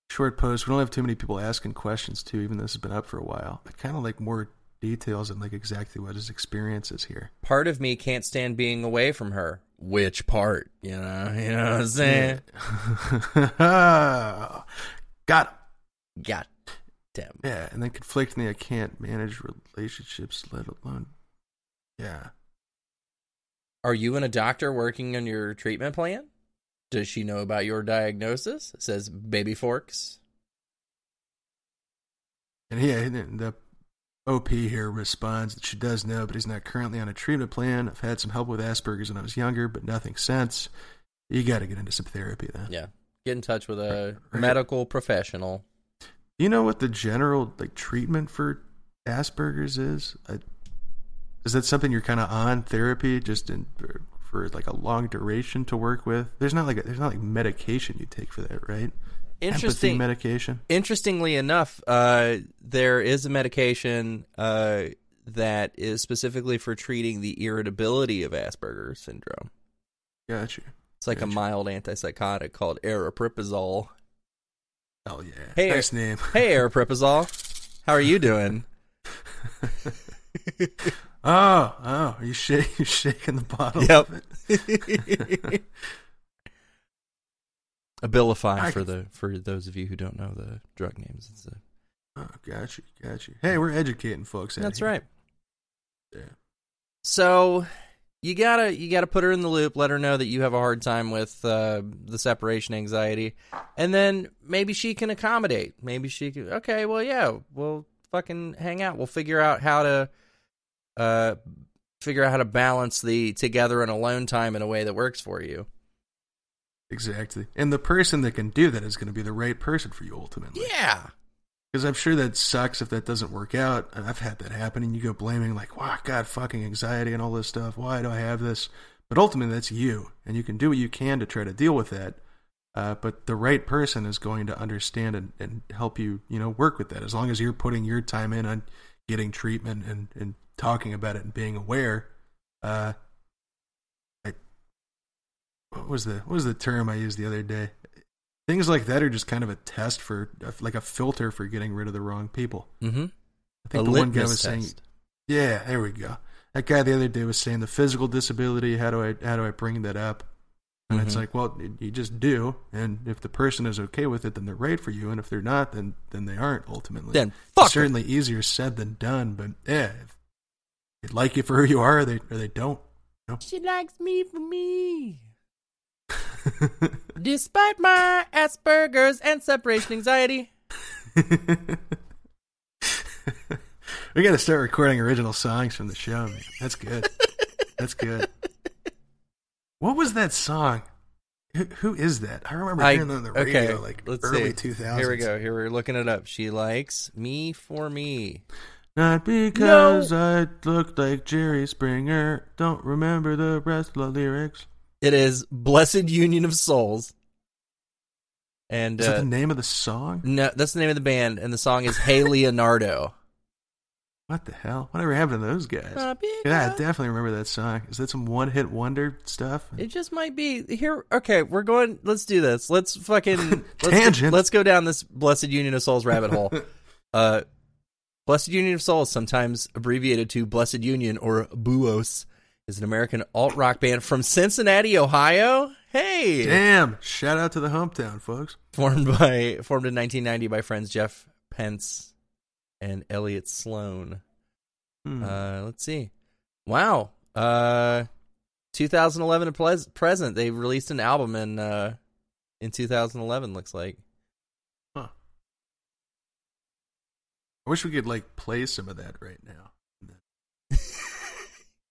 short post. We don't have too many people asking questions too, even though this has been up for a while. I kind of like more details and like exactly what his experience is here. Part of me can't stand being away from her. Which part? You know, you know what I'm saying? Got him. God damn. Yeah, and then conflicting. I can't manage relationships, let alone. Yeah. Are you and a doctor working on your treatment plan? Does she know about your diagnosis? It says baby forks. And yeah, the OP here responds that she does know, but he's not currently on a treatment plan. I've had some help with Asperger's when I was younger, but nothing since. You got to get into some therapy then. Yeah. Get in touch with a Right. medical professional. You know what the general like treatment for Asperger's is? I, is that something you're kind of on therapy just in for, for like a long duration to work with? There's not like a, there's not like medication you take for that, right? Empathy Interesting. medication. Interestingly enough, uh, there is a medication uh, that is specifically for treating the irritability of Asperger's syndrome. Got you. It's like a mild antipsychotic called aripiprazole. Oh yeah. Hey, nice name. Hey, aripiprazole. How are you doing? Oh, oh, are you shake, you shaking the bottle? Yep. of it? Abilify I for can- the for those of you who don't know the drug names. It's a, Oh, got you, got you. Hey, we're educating folks. that's here. right. Yeah. So you gotta you gotta put her in the loop, let her know that you have a hard time with uh, the separation anxiety, and then maybe she can accommodate. Maybe she can. Okay, well, yeah, we'll fucking hang out. We'll figure out how to uh figure out how to balance the together and alone time in a way that works for you. Exactly. And the person that can do that is going to be the right person for you ultimately. Yeah. Because I'm sure that sucks if that doesn't work out. I've had that happen, and you go blaming like, "Wow, God, fucking anxiety and all this stuff. Why do I have this?" But ultimately, that's you, and you can do what you can to try to deal with that. Uh, but the right person is going to understand and, and help you, you know, work with that. As long as you're putting your time in on getting treatment and, and talking about it and being aware. Uh, I, what was the what was the term I used the other day? Things like that are just kind of a test for, like a filter for getting rid of the wrong people. Mm-hmm. I think a the one guy was saying, "Yeah, there we go." That guy the other day was saying the physical disability. How do I how do I bring that up? And it's Mhm. like, well, you just do, and if the person is okay with it, then they're right for you, and if they're not, then then they aren't. Ultimately, Then fuck It's certainly easier said than done. But yeah, if they like you for who you are, or they or they don't. She likes me for me. Despite my Asperger's and separation anxiety. we got to start recording original songs from the show, man. That's good. That's good. What was that song? Who, who is that? I remember hearing that on the radio okay, like let's early see. 2000s. Here we go. Here we're looking it up. She likes me for me. Not because I looked like Jerry Springer. Don't remember the rest of the lyrics. It is Blessid Union of Souls. And Is that uh, the name of the song? no, that's the name of the band, and the song is Hey Leonardo. What the hell? Whatever happened to those guys? Uh, Yeah, I definitely remember that song. Is that some one hit wonder stuff? It just might be here. Okay, we're going. Let's do this. Let's fucking let's, Tangent. Let's go down this Blessid Union of Souls rabbit hole. Uh, Blessid Union of Souls, sometimes abbreviated to Blessid Union or Buos, is an American alt rock band from Cincinnati, Ohio. Hey, Damn! Shout out to the hometown, folks. formed by formed in 1990 by friends Jeff Pence and Eliot Sloan. Hmm. Uh, let's see. Wow. Uh, 2011 to pres- present, they released an album in uh in 2011. Looks like. I wish we could like play some of that right now.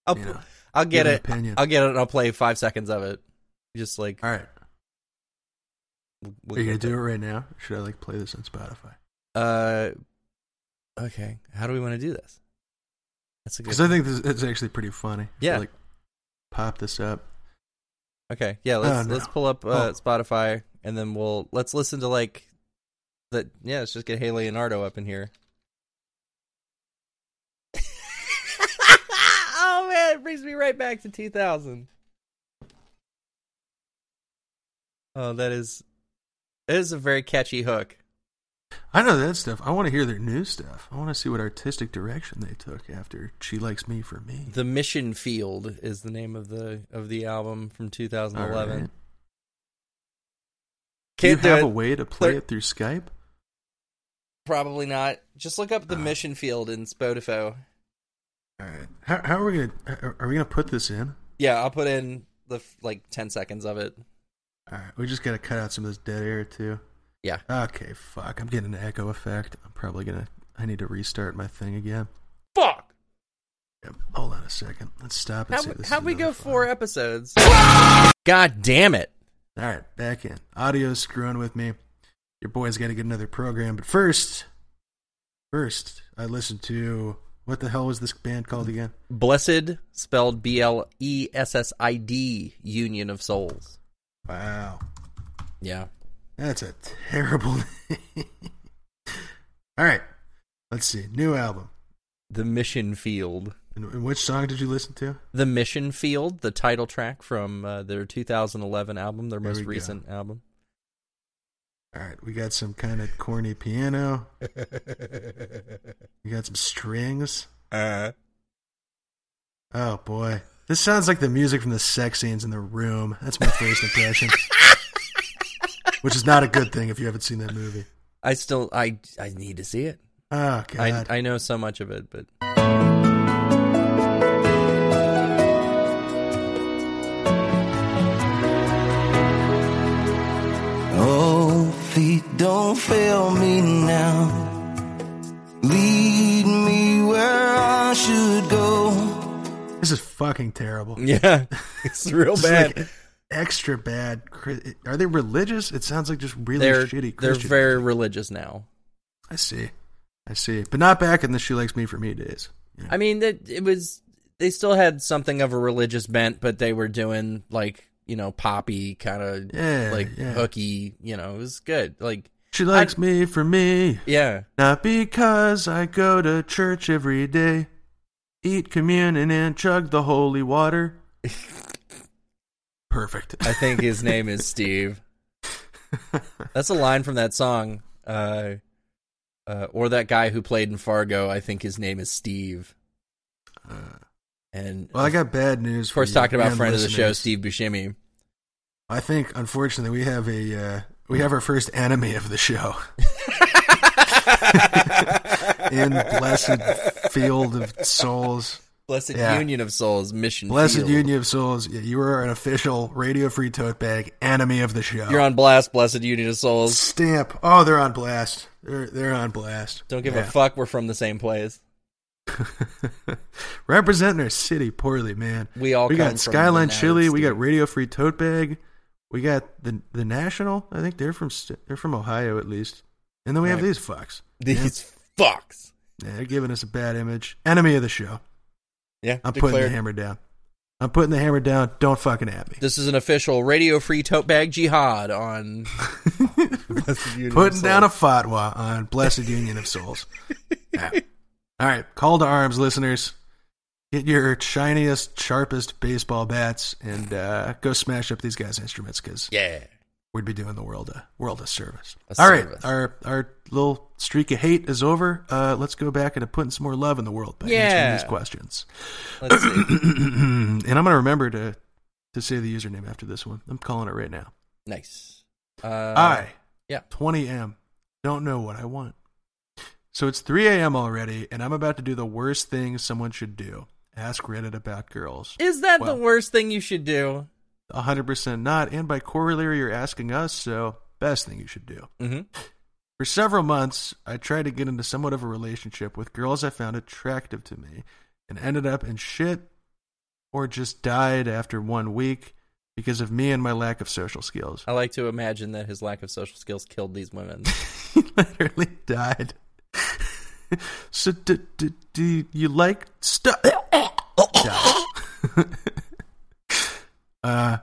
I'll You know, I'll get it. Opinion. I'll get it. I'll play five seconds of it. Just like All right. we'll Are you gonna do it right now? Should I like play this on Spotify? Uh, okay. How do we want to do this? That's a good. Because I think this it's actually pretty funny. Yeah. Like, pop this up. Okay, yeah. Let's Oh, no. let's pull up uh, Oh. Spotify and then we'll let's listen to like the yeah. Let's just get Hey Leonardo up in here. oh man, it brings me right back to 2000. Oh, that is that is a very catchy hook. I know that stuff. I want to hear their new stuff. I want to see what artistic direction they took after "She Likes Me for Me." The Mission Field is the name of the of the album from 2011. All right. Do you Can't do have it. a way to play Thir- it through Skype? Probably not. Just look up the Oh. Mission Field in Spotify. All right. How, how are we gonna? Are we gonna put this in? Yeah, I'll put in the like 10 seconds of it. All right. We just gotta cut out some of this dead air too. Yeah. Okay. Fuck. I'm getting an echo effect. I'm probably gonna. I need to restart my thing again. Fuck. Yep. Hold on a second. Let's stop and How this how we go another four episodes? God damn it. All right, back in. Audio's screwing with me. Your boy's got to get another program, but first, first, I listened to what the hell was this band called again? Blessid spelled B L E S S I D Union of Souls. Wow, Yeah. that's a terrible name. All right, let's see. New album. The Mission Field. And, which song did you listen to? The Mission Field, the title track from uh, their 2011 album, their There most we go. recent album. All right, we got some kind of corny piano. We got some strings. Uh, Oh boy, this sounds like the music from the sex scenes in the room. That's my first impression. Which is not a good thing if you haven't seen that movie. I still I I need to see it. Oh I god. I know so much of it, but don't fail me now. Lead me where I should go. this is fucking terrible. yeah, it's real It's bad. like extra bad. Are they religious? It sounds like just really they're shitty they're very music. religious now. I see. I see. But not back in the She Likes Me for Me days. Yeah. I mean, it, it was they still had something of a religious bent, but they were doing like you know poppy kind of Yeah, like yeah. hooky. You know, it was good. Like She likes me for me. yeah, Not because I go to church every day, eat communion and chug the holy water. Perfect. I think his name is Steve. That's a line from that song. Uh, uh, or that guy who played in Fargo. I think his name is Steve. Uh, And well, I got bad news. of course, talking about friend of the show. Steve Buscemi. I think, unfortunately, we have a uh, we have our first enemy of the show in Blessed Field of Souls. Blessed Yeah. Union of Souls Mission. Blessed Field. Union of Souls. Yeah, you are an official Radio Free Tote Bag enemy of the show. You're on blast, Blessid Union of Souls. stamp. Oh, they're on blast. They're they're on blast. Don't give Yeah. a fuck. We're from the same place. Representing our city poorly, man. We all we got Skyline Chili. We got Radio Free Tote Bag. We got the the National. I think they're from they're from Ohio at least. And then we have these fucks. these fucks. Yeah, they're giving us a bad image. Enemy of the show. Yeah, I'm putting the hammer down. I'm putting the hammer down. Don't fucking at me. This is an official radio free tote bag jihad on Blessid Union of Putting down a fatwa on Blessid Union of Souls. Yeah. All right, call to arms, listeners. Get your shiniest, sharpest baseball bats and uh, go smash up these guys' instruments because Yeah. we'd be doing the world a world of service. A All right, service. our our little streak of hate is over. Uh, let's go back into putting some more love in the world by answering these questions. Let's see. and I'm gonna remember to to say the username after this one. I'm calling it right now. nice. Uh, I yeah. 20 m don't know what I want. So it's 3 a.m. already, and I'm about to do the worst thing someone should do: ask Reddit about girls. Is that Well- the worst thing you should do? 100% not, and by corollary, you're asking us, so best thing you should do. Mm-hmm. For several months, I tried to get into somewhat of a relationship with girls I found attractive to me and ended up in shit or just died after one week because of me and my lack of social skills. I like to imagine that his lack of social skills killed these women. he literally died. so, do, do, do you like stuff? uh,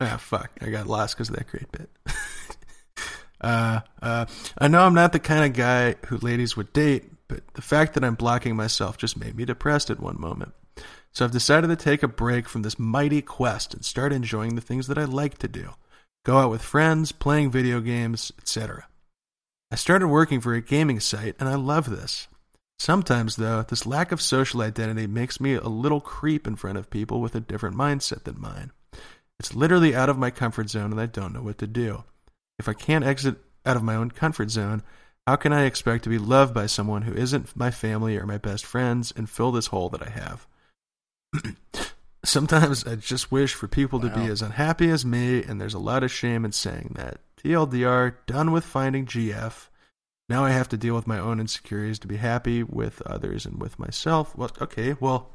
ah, fuck. I got lost because of that great bit. uh, uh, I know I'm not the kind of guy who ladies would date, but the fact that I'm blocking myself just made me depressed at one moment. So I've decided to take a break from this mighty quest and start enjoying the things that I like to do. Go out with friends, playing video games, etc. I started working for a gaming site and I love this. Sometimes, though, this lack of social identity makes me a little creep in front of people with a different mindset than mine. It's literally out of my comfort zone and I don't know what to do. If I can't exit out of my own comfort zone, how can I expect to be loved by someone who isn't my family or my best friends and fill this hole that I have? Sometimes I just wish for people to be as unhappy as me, and there's a lot of shame in saying that. TLDR, done with finding GF. Now I have to deal with my own insecurities to be happy with others and with myself. Well, okay, well,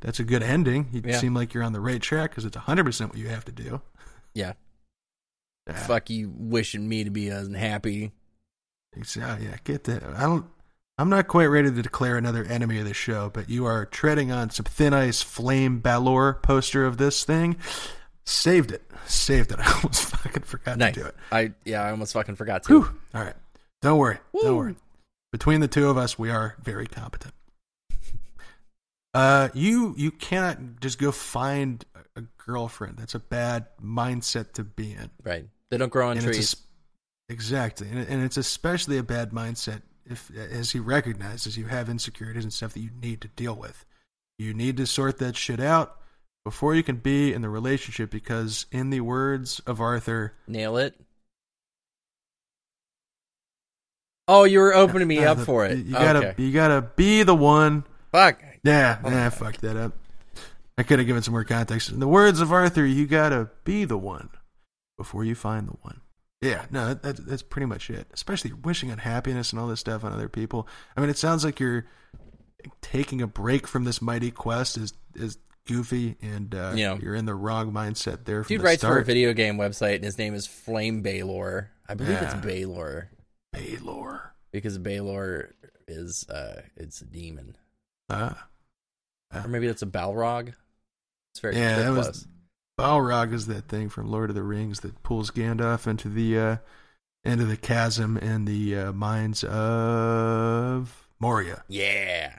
that's a good ending. You Yeah. seem like you're on the right track because it's 100% what you have to do. Yeah. Yeah. Fuck you wishing me to be unhappy. Exactly. Yeah, get that. I don't. I'm not quite ready to declare another enemy of the show, but you are treading on some thin ice. Flame Balor poster of this thing. Saved it. Saved it. I almost fucking forgot Nice. to do it. I yeah, I almost fucking forgot to. Whew. All right. Don't worry. Don't worry. Between the two of us, we are very competent. Uh, you you cannot just go find a girlfriend. That's a bad mindset to be in. Right. They don't grow on And trees. es- exactly, and, and it's especially a bad mindset if, as he recognizes, you have insecurities and stuff that you need to deal with. You need to sort that shit out before you can be in the relationship. Because, in the words of Arthur, Nail it. Oh, you were opening me uh, up the- for it. You gotta, okay. you gotta be the one. Fuck. Yeah, Oh, nah, fucked that up. I could have given some more context. In the words of Arthur, you gotta be the one before you find the one. Yeah, no, that, that, that's pretty much it. Especially wishing unhappiness and all this stuff on other people. I mean, it sounds like you're taking a break from this mighty quest is is goofy, and uh, Yeah. you're in the wrong mindset there. Dude the writes for a video game website, and his name is Flame Baylor. I believe Yeah. it's Baylor Baylor. because Baylor is uh, it's a demon, Ah. or maybe that's a Balrog. It's very Yeah, that was- Balrog is that thing from Lord of the Rings that pulls Gandalf into the uh, into the chasm in the uh, mines of Moria. Yeah.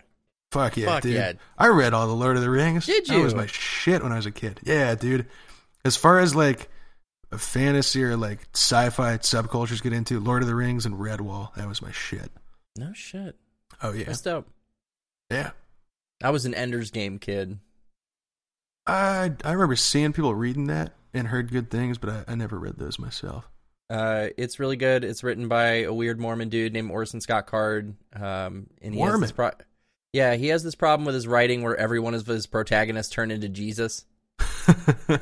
Fuck yeah, Fuck dude! yeah. I read all the Lord of the Rings. Did you? That was my shit when I was a kid. Yeah, dude. As far as like a fantasy or like sci-fi subcultures get into, Lord of the Rings and Redwall. That was my shit. No shit. Oh yeah, That's dope. yeah. I was an Ender's Game kid. I I remember seeing people reading that and heard good things, but I, I never read those myself. Uh, it's really good. It's written by a weird Mormon dude named Orson Scott Card. Um, and he has Mormon? this pro- yeah, he has this problem with his writing where every one of his protagonists turn into Jesus.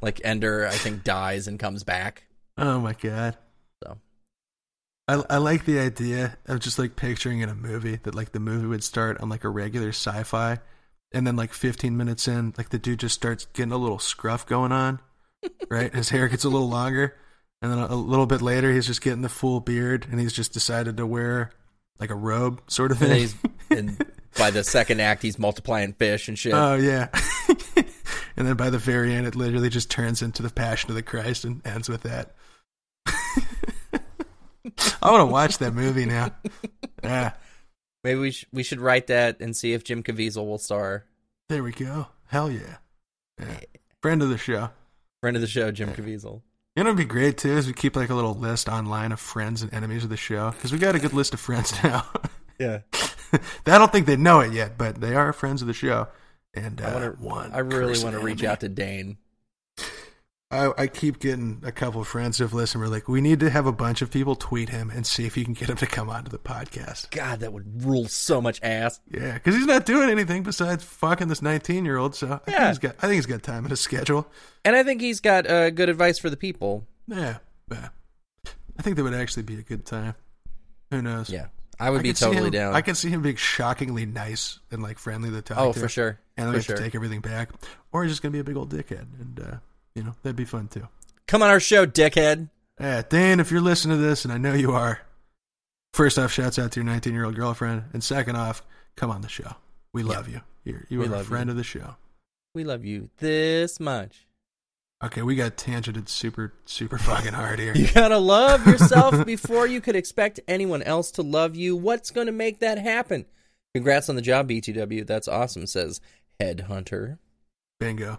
Like Ender, I think dies and comes back. oh my god. So I I like the idea of just like picturing in a movie that like the movie would start on like a regular sci-fi, and then like 15 minutes in, like the dude just starts getting a little scruff going on, right? His hair gets a little longer, and then a little bit later, he's just getting the full beard, and he's just decided to wear like a robe sort of thing. and by the second act, he's multiplying fish and shit. Oh yeah. and then by the very end, it literally just turns into the Passion of the Christ and ends with that. I want to watch that movie now. Yeah, Maybe we sh- we should write that and see if Jim Caviezel will star. there we go. Hell yeah. Yeah. Friend of the show. Friend of the show, Jim Caviezel. You know, it'd be great too is we keep like a little list online of friends and enemies of the show because we got a good list of friends now. Yeah. I don't think they know it yet, but they are friends of the show. And uh, I want to. one, I really want to reach out to Dane. I, I keep getting a couple of friends who've listened. We're like, we need to have a bunch of people tweet him and see if you can get him to come onto the podcast. God, that would rule so much ass. Yeah, because he's not doing anything besides fucking this nineteen-year-old. So I think he's got. I think he's got time in his schedule. And I think he's got uh, good advice for the people. Yeah, yeah. I think that would actually be a good time. Who knows? Yeah, I would I be totally him- down. I can see him being shockingly nice and like friendly to talk oh, to. for sure. And then for sure. to take everything back, or he's just gonna be a big old dickhead, and uh, you know that'd be fun too. Come on our show, dickhead. Yeah, Dan, if you're listening to this, and I know you are, first off, shouts out to your 19 year old girlfriend, and second off, come on the show. We love you. You're, you We are a friend you. of the show. We love you this much. Okay, we got tangented super, super fucking hard here. You gotta love yourself before you could expect anyone else to love you. What's gonna make that happen? Congrats on the job, BTW. That's awesome, says Headhunter. Bingo.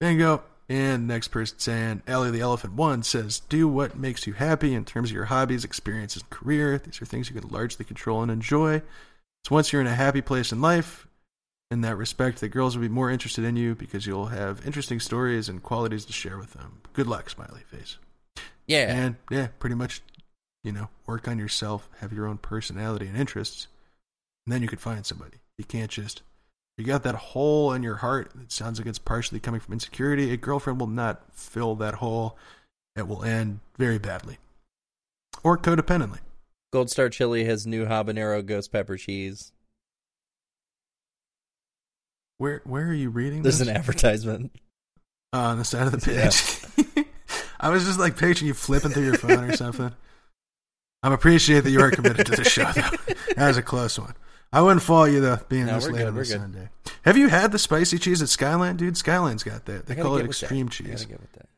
Bingo. And next person saying, Ellie the Elephant One says, do what makes you happy in terms of your hobbies, experiences, and career. These are things you can largely control and enjoy. So once you're in a happy place in life, in that respect, the girls will be more interested in you because you'll have interesting stories and qualities to share with them. Good luck, smiley face. Yeah. And yeah, pretty much, you know, work on yourself, have your own personality and interests, and then you could find somebody. You can't just you got that hole in your heart. It sounds like it's partially coming from insecurity. A girlfriend will not fill that hole. It will end very badly, or codependently. Gold Star Chili has new habanero ghost pepper cheese. Where where are you reading There's this? an advertisement. Uh, on the side of the page. I was just like picturing you flipping through your phone or something. I appreciate that you are committed to the show, though. That was a close one. I wouldn't fault you though, being No, this late good, on a good. Sunday. Have you had the spicy cheese at Skyline, dude? Skyline's got that. They call it that. extreme I cheese, that.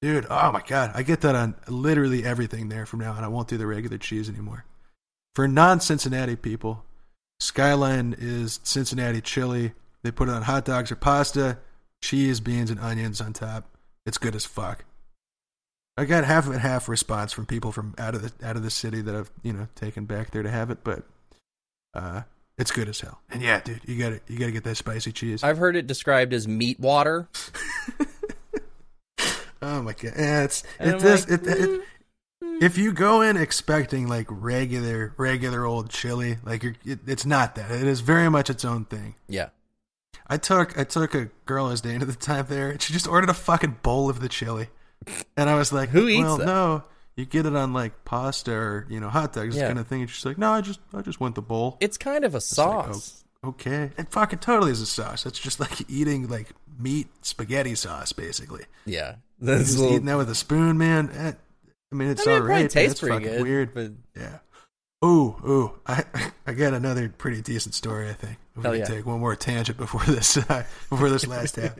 dude. Oh my god, I get that on literally everything there from now on. I won't do the regular cheese anymore. For non-Cincinnati people, Skyline is Cincinnati chili. They put it on hot dogs or pasta, cheese, beans, and onions on top. It's good as fuck. I got half of it, half response from people from out of the out of the city that I've you know taken back there to have it, but uh, it's good as hell. And yeah, dude, you got to you got to get that spicy cheese. I've heard it described as meat water. oh my god, yeah, it's And it does like, it, it, if you go in expecting like regular regular old chili, like you're, it, it's not that. It is very much its own thing. Yeah. I took I took a girl as was dating at the time there, and she just ordered a fucking bowl of the chili, and I was like, Who eats well, that? no, you get it on like pasta or you know hot dogs, Yeah. kind of thing. And she's like, no, I just I just want the bowl. It's kind of a like, sauce. Okay, it fucking totally is a sauce. It's just like eating like meat spaghetti sauce, basically. Yeah. That's Just little, eating that with a spoon, man. eh, I mean, it's I mean, it all right. tastes it's pretty fucking good. weird. But Yeah. Ooh, ooh. I I got another pretty decent story. I think we yeah. take one more tangent before this uh, before this last half.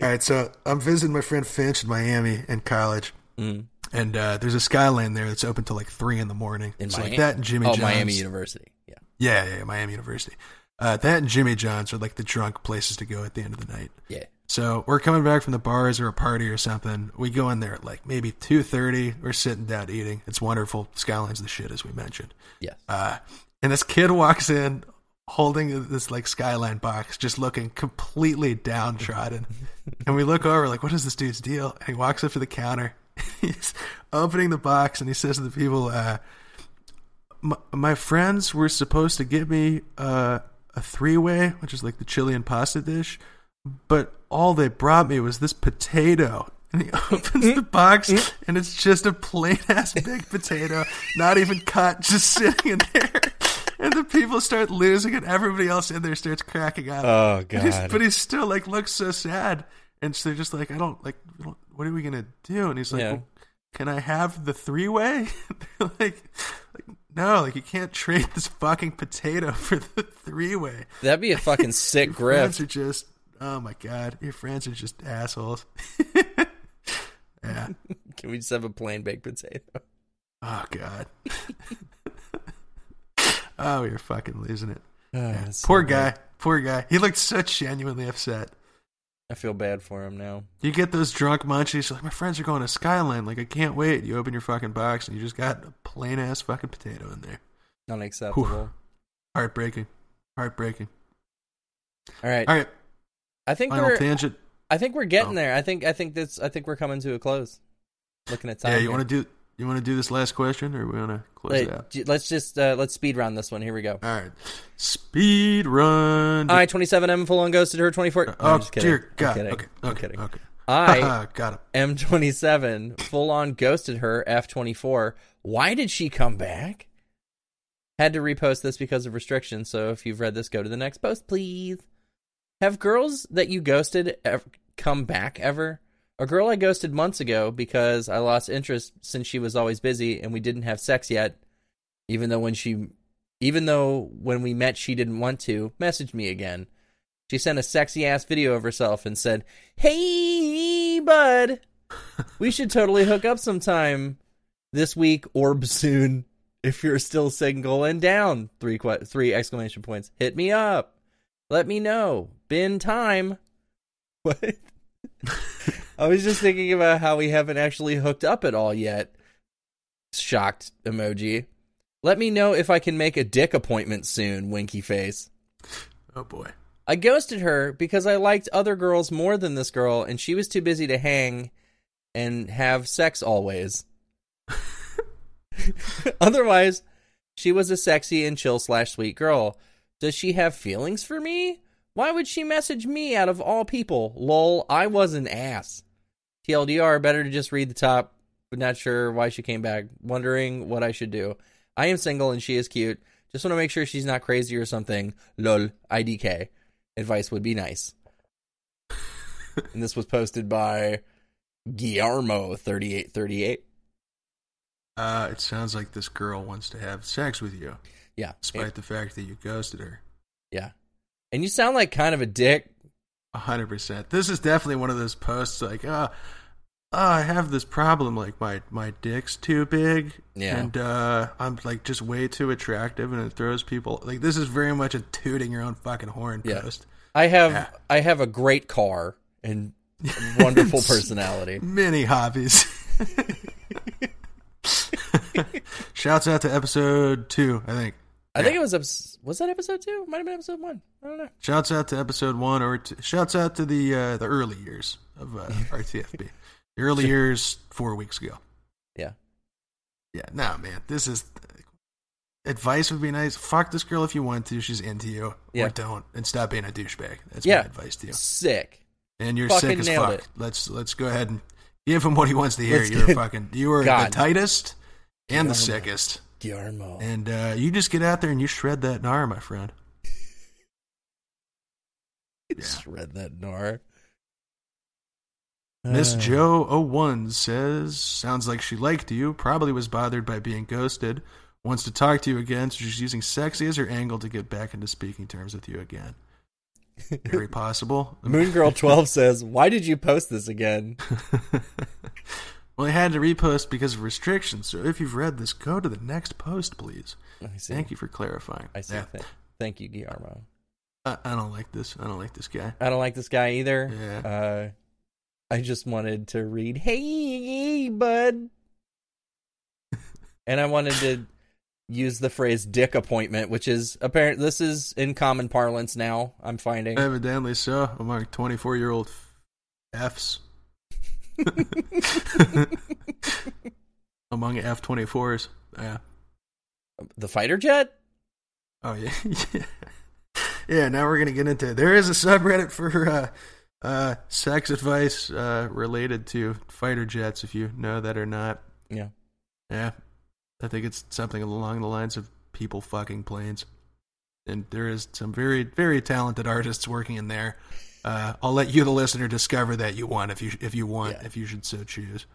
All right, so I'm visiting my friend Finch in Miami in college, mm, and uh, there's a Skyline there that's open till like three in the morning. in it's Miami. like that and Jimmy oh, John's. Miami University. Yeah. Yeah, yeah, yeah, Miami University. Uh, that and Jimmy John's are like the drunk places to go at the end of the night. Yeah. So we're coming back from the bars or a party or something. We go in there at like maybe two thirty. We're sitting down eating. It's wonderful. Skyline's the shit, as we mentioned. Yes. Uh, and this kid walks in holding this like skyline box, just looking completely downtrodden. and we look over, like, what is this dude's deal? And he walks up to the counter. He's opening the box and he says to the people, uh, my, my friends were supposed to give me uh, a three way, which is like the chili and pasta dish, but all they brought me was this potato. And he opens the box, and it's just a plain ass big potato, not even cut, just sitting in there. And the people start losing it. Everybody else in there starts cracking up. Oh he's- God. but he still like looks so sad, and so they're just like, I don't like. I don't- What are we gonna do? And he's like, Yeah. well, Can I have the three way? like, like, no, like you can't trade this fucking potato for the three way. That'd be a fucking sick Your grip. friends are just, oh my god, your friends are just assholes. yeah, Can we just have a plain baked potato? Oh God. oh, you're fucking losing it. Oh, Yeah. so Poor bad. guy. Poor guy. He looked so genuinely upset. I feel bad for him now. You get those drunk munchies. Like my friends are going to Skyline. Like I can't wait. You open your fucking box and you just got a plain ass fucking potato in there. Unacceptable. Heartbreaking. Heartbreaking. All right. All right. I think Final we're tangent. I think we're getting Oh. there. I think I think this I think we're coming to a close. Looking at time. Yeah. You want to do? You want to do this last question, or we want to close it out? let's just uh, let's speed run this one. Here we go. All right. Speed run. I twenty seven M full on ghosted her twenty four. oh I'm just kidding. dear God. kidding. Okay. I'm kidding. Okay. I got it. M twenty seven full on ghosted her F twenty four. Why did she come back? Had to repost this because of restrictions. So if you've read this, go to the next post, please. Have girls that you ghosted ever come back ever? A girl I ghosted months ago because I lost interest since she was always busy and we didn't have sex yet. Even though when she, even though when we met she didn't want to, messaged me again. She sent a sexy ass video of herself and said, "Hey, bud, we should totally hook up sometime this week or soon if you're still single and down." Three three exclamation points. Hit me up. Let me know. Been time. What? I was just thinking about how we haven't actually hooked up at all yet. Shocked emoji. Let me know if I can make a dick appointment soon, winky face. Oh boy. I ghosted her because I liked other girls more than this girl, and she was too busy to hang and have sex always. Otherwise, she was a sexy and chill slash sweet girl. Does she have feelings for me? Why would she message me out of all people? Lol, I was an ass. TLDR, better to just read the top, not sure why she came back. Wondering what I should do. I am single and she is cute. Just want to make sure she's not crazy or something. Lol, IDK. Advice would be nice. and this was posted by Guillermo3838. Uh, it sounds like this girl wants to have sex with you, Yeah. despite the fact that you ghosted her. Yeah. And you sound like kind of a dick. A hundred percent. This is definitely one of those posts like, uh, oh, I have this problem. Like my my dick's too big, Yeah. and uh, I'm like just way too attractive, and it throws people. Like this is very much a tooting your own fucking horn Yeah. post. I have Yeah. I have a great car and wonderful personality. Many hobbies. Shouts out to episode two, I think. I think it was eps- was that episode 2? Might have been episode 1. I don't know. Shouts out to episode one or two. Shouts out to the uh, the early years of uh, RTFB. The early years four weeks ago. Yeah. Yeah, no, man. This is advice would be nice. Fuck this girl if you want to. She's into you. Yeah. Or don't. And stop being a douchebag. That's Yeah. my advice to you. Sick. And you're Fucking sick as fuck. it. Let's let's go ahead and give him what he wants to hear. Let's you're fucking you are God. the tightest and the sickest. Guillermo. And uh, you just get out there and you shred that gnar, my friend. Yeah. Shred that gnar. Miss Uh, Joe 01 says, sounds like she liked you, probably was bothered by being ghosted, wants to talk to you again, so she's using sexy as her angle to get back into speaking terms with you again. Very possible. Moon Girl 12 says, "Why did you post this again?" Well, I had to repost because of restrictions, so if you've read this, go to the next post, please. I see. Thank you for clarifying. I see. Yeah. Th- Thank you, Guillermo. I, I don't like this. I don't like this guy. I don't like this guy either. Yeah. Uh, I just wanted to read, "Hey, bud," and I wanted to use the phrase "dick appointment," which is apparent. This is in common parlance now. I'm finding. Evidently so, among 24 year old Fs. among F 24s. Yeah. the fighter jet. Oh yeah, yeah. Yeah. Now we're gonna get into. it. There is a subreddit for uh, uh, sex advice uh, related to fighter jets. If you know that or not. Yeah. Yeah. I think it's something along the lines of people fucking planes. And there is some very, very talented artists working in there. Uh, I'll let you, the listener, discover that you want if you if you want Yeah. if you should so choose.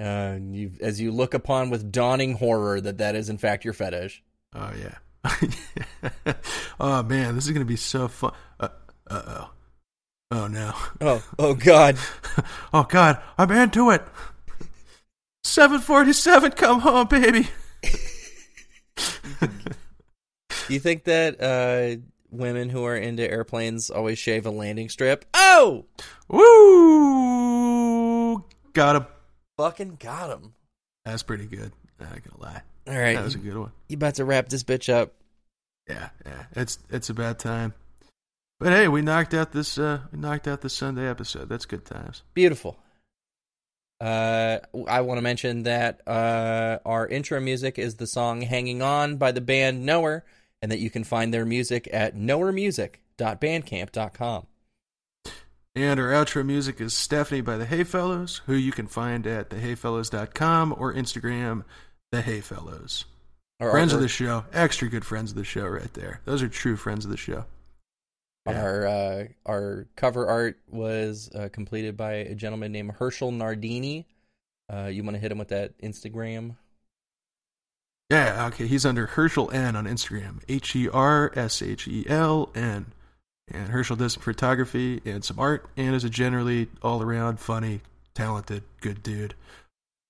Uh, you, as you look upon with dawning horror that that is in fact your fetish. Oh yeah. oh man, this is gonna be so fun. Uh oh. Oh no. Oh, oh God! oh god, I'm into it. 747, come home, baby. Do you think that uh, women who are into airplanes always shave a landing strip? Oh, Woo! Got him. fucking got him. That's pretty good. Not gonna lie. All right, That was a good one. you about to wrap this bitch up? Yeah, yeah. It's it's a bad time. But hey, we knocked out this uh we knocked out this Sunday episode. That's good times. Beautiful. Uh, I want to mention that uh, our intro music is the song "Hanging On" by the band Knower, and that you can find their music at knowermusic.bandcamp.com. And our outro music is Stephanie by the Hayfellows, who you can find at thehayfellows.com or Instagram, the Hayfellows. Our Friends of the show, extra good friends of the show right there. Those are true friends of the show. Yeah. Our uh, our cover art was uh, completed by a gentleman named Herschel Nardini. Uh, you want to hit him with that Instagram? Yeah, okay. He's under Herschel N on Instagram. H E R S H E L N. And Herschel does some photography and some art and is a generally all around funny, talented, good dude.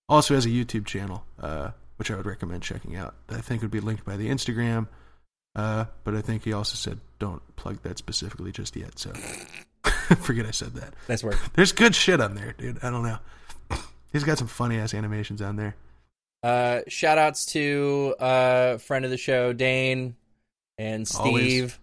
Also has a YouTube channel, uh, which I would recommend checking out. I think would be linked by the Instagram. Uh, but I think he also said don't plug that specifically just yet, so forget I said that. Nice work. There's good shit on there, dude. I don't know. He's got some funny ass animations on there. Uh, shout outs to uh, friend of the show Dane and Steve.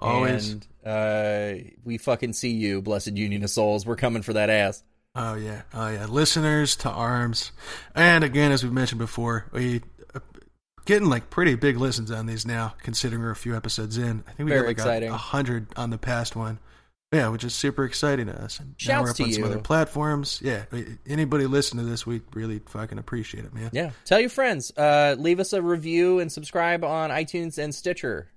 Always. And uh, we fucking see you, Blessid Union of Souls. We're coming for that ass. Oh yeah, oh yeah. Listeners to arms, and again, as we've mentioned before, we uh, getting like pretty big listens on these now. Considering we're a few episodes in, I think we Very got like exciting. a hundred on the past one. Yeah, which is super exciting to us. And now Shouts we're up to on some you. other platforms. Yeah, anybody listen to this, we really fucking appreciate it, man. Yeah. Tell your friends. Uh, leave us a review and subscribe on iTunes and Stitcher.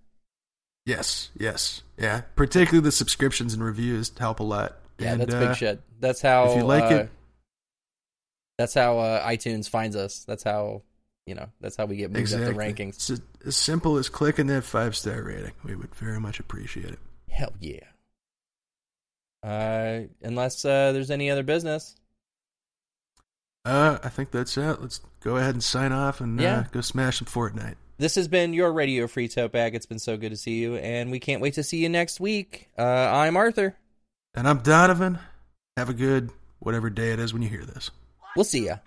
Yes, yes, yeah. Particularly the subscriptions and reviews help a lot. Yeah, And, that's uh, big shit. That's how. if you like uh, it- that's how uh, iTunes finds us. That's how you know. That's how we get moved Exactly. up the rankings. It's as- as simple as clicking that five star rating. We would very much appreciate it. Hell yeah. Uh, unless uh, there's any other business. Uh, I think that's it. Let's go ahead and sign off and Yeah. uh, go smash some Fortnite. This has been your Radio Free Tote Bag. It's been so good to see you, and we can't wait to see you next week. Uh, I'm Arthur. And I'm Donovan. Have a good whatever day it is when you hear this. We'll see ya.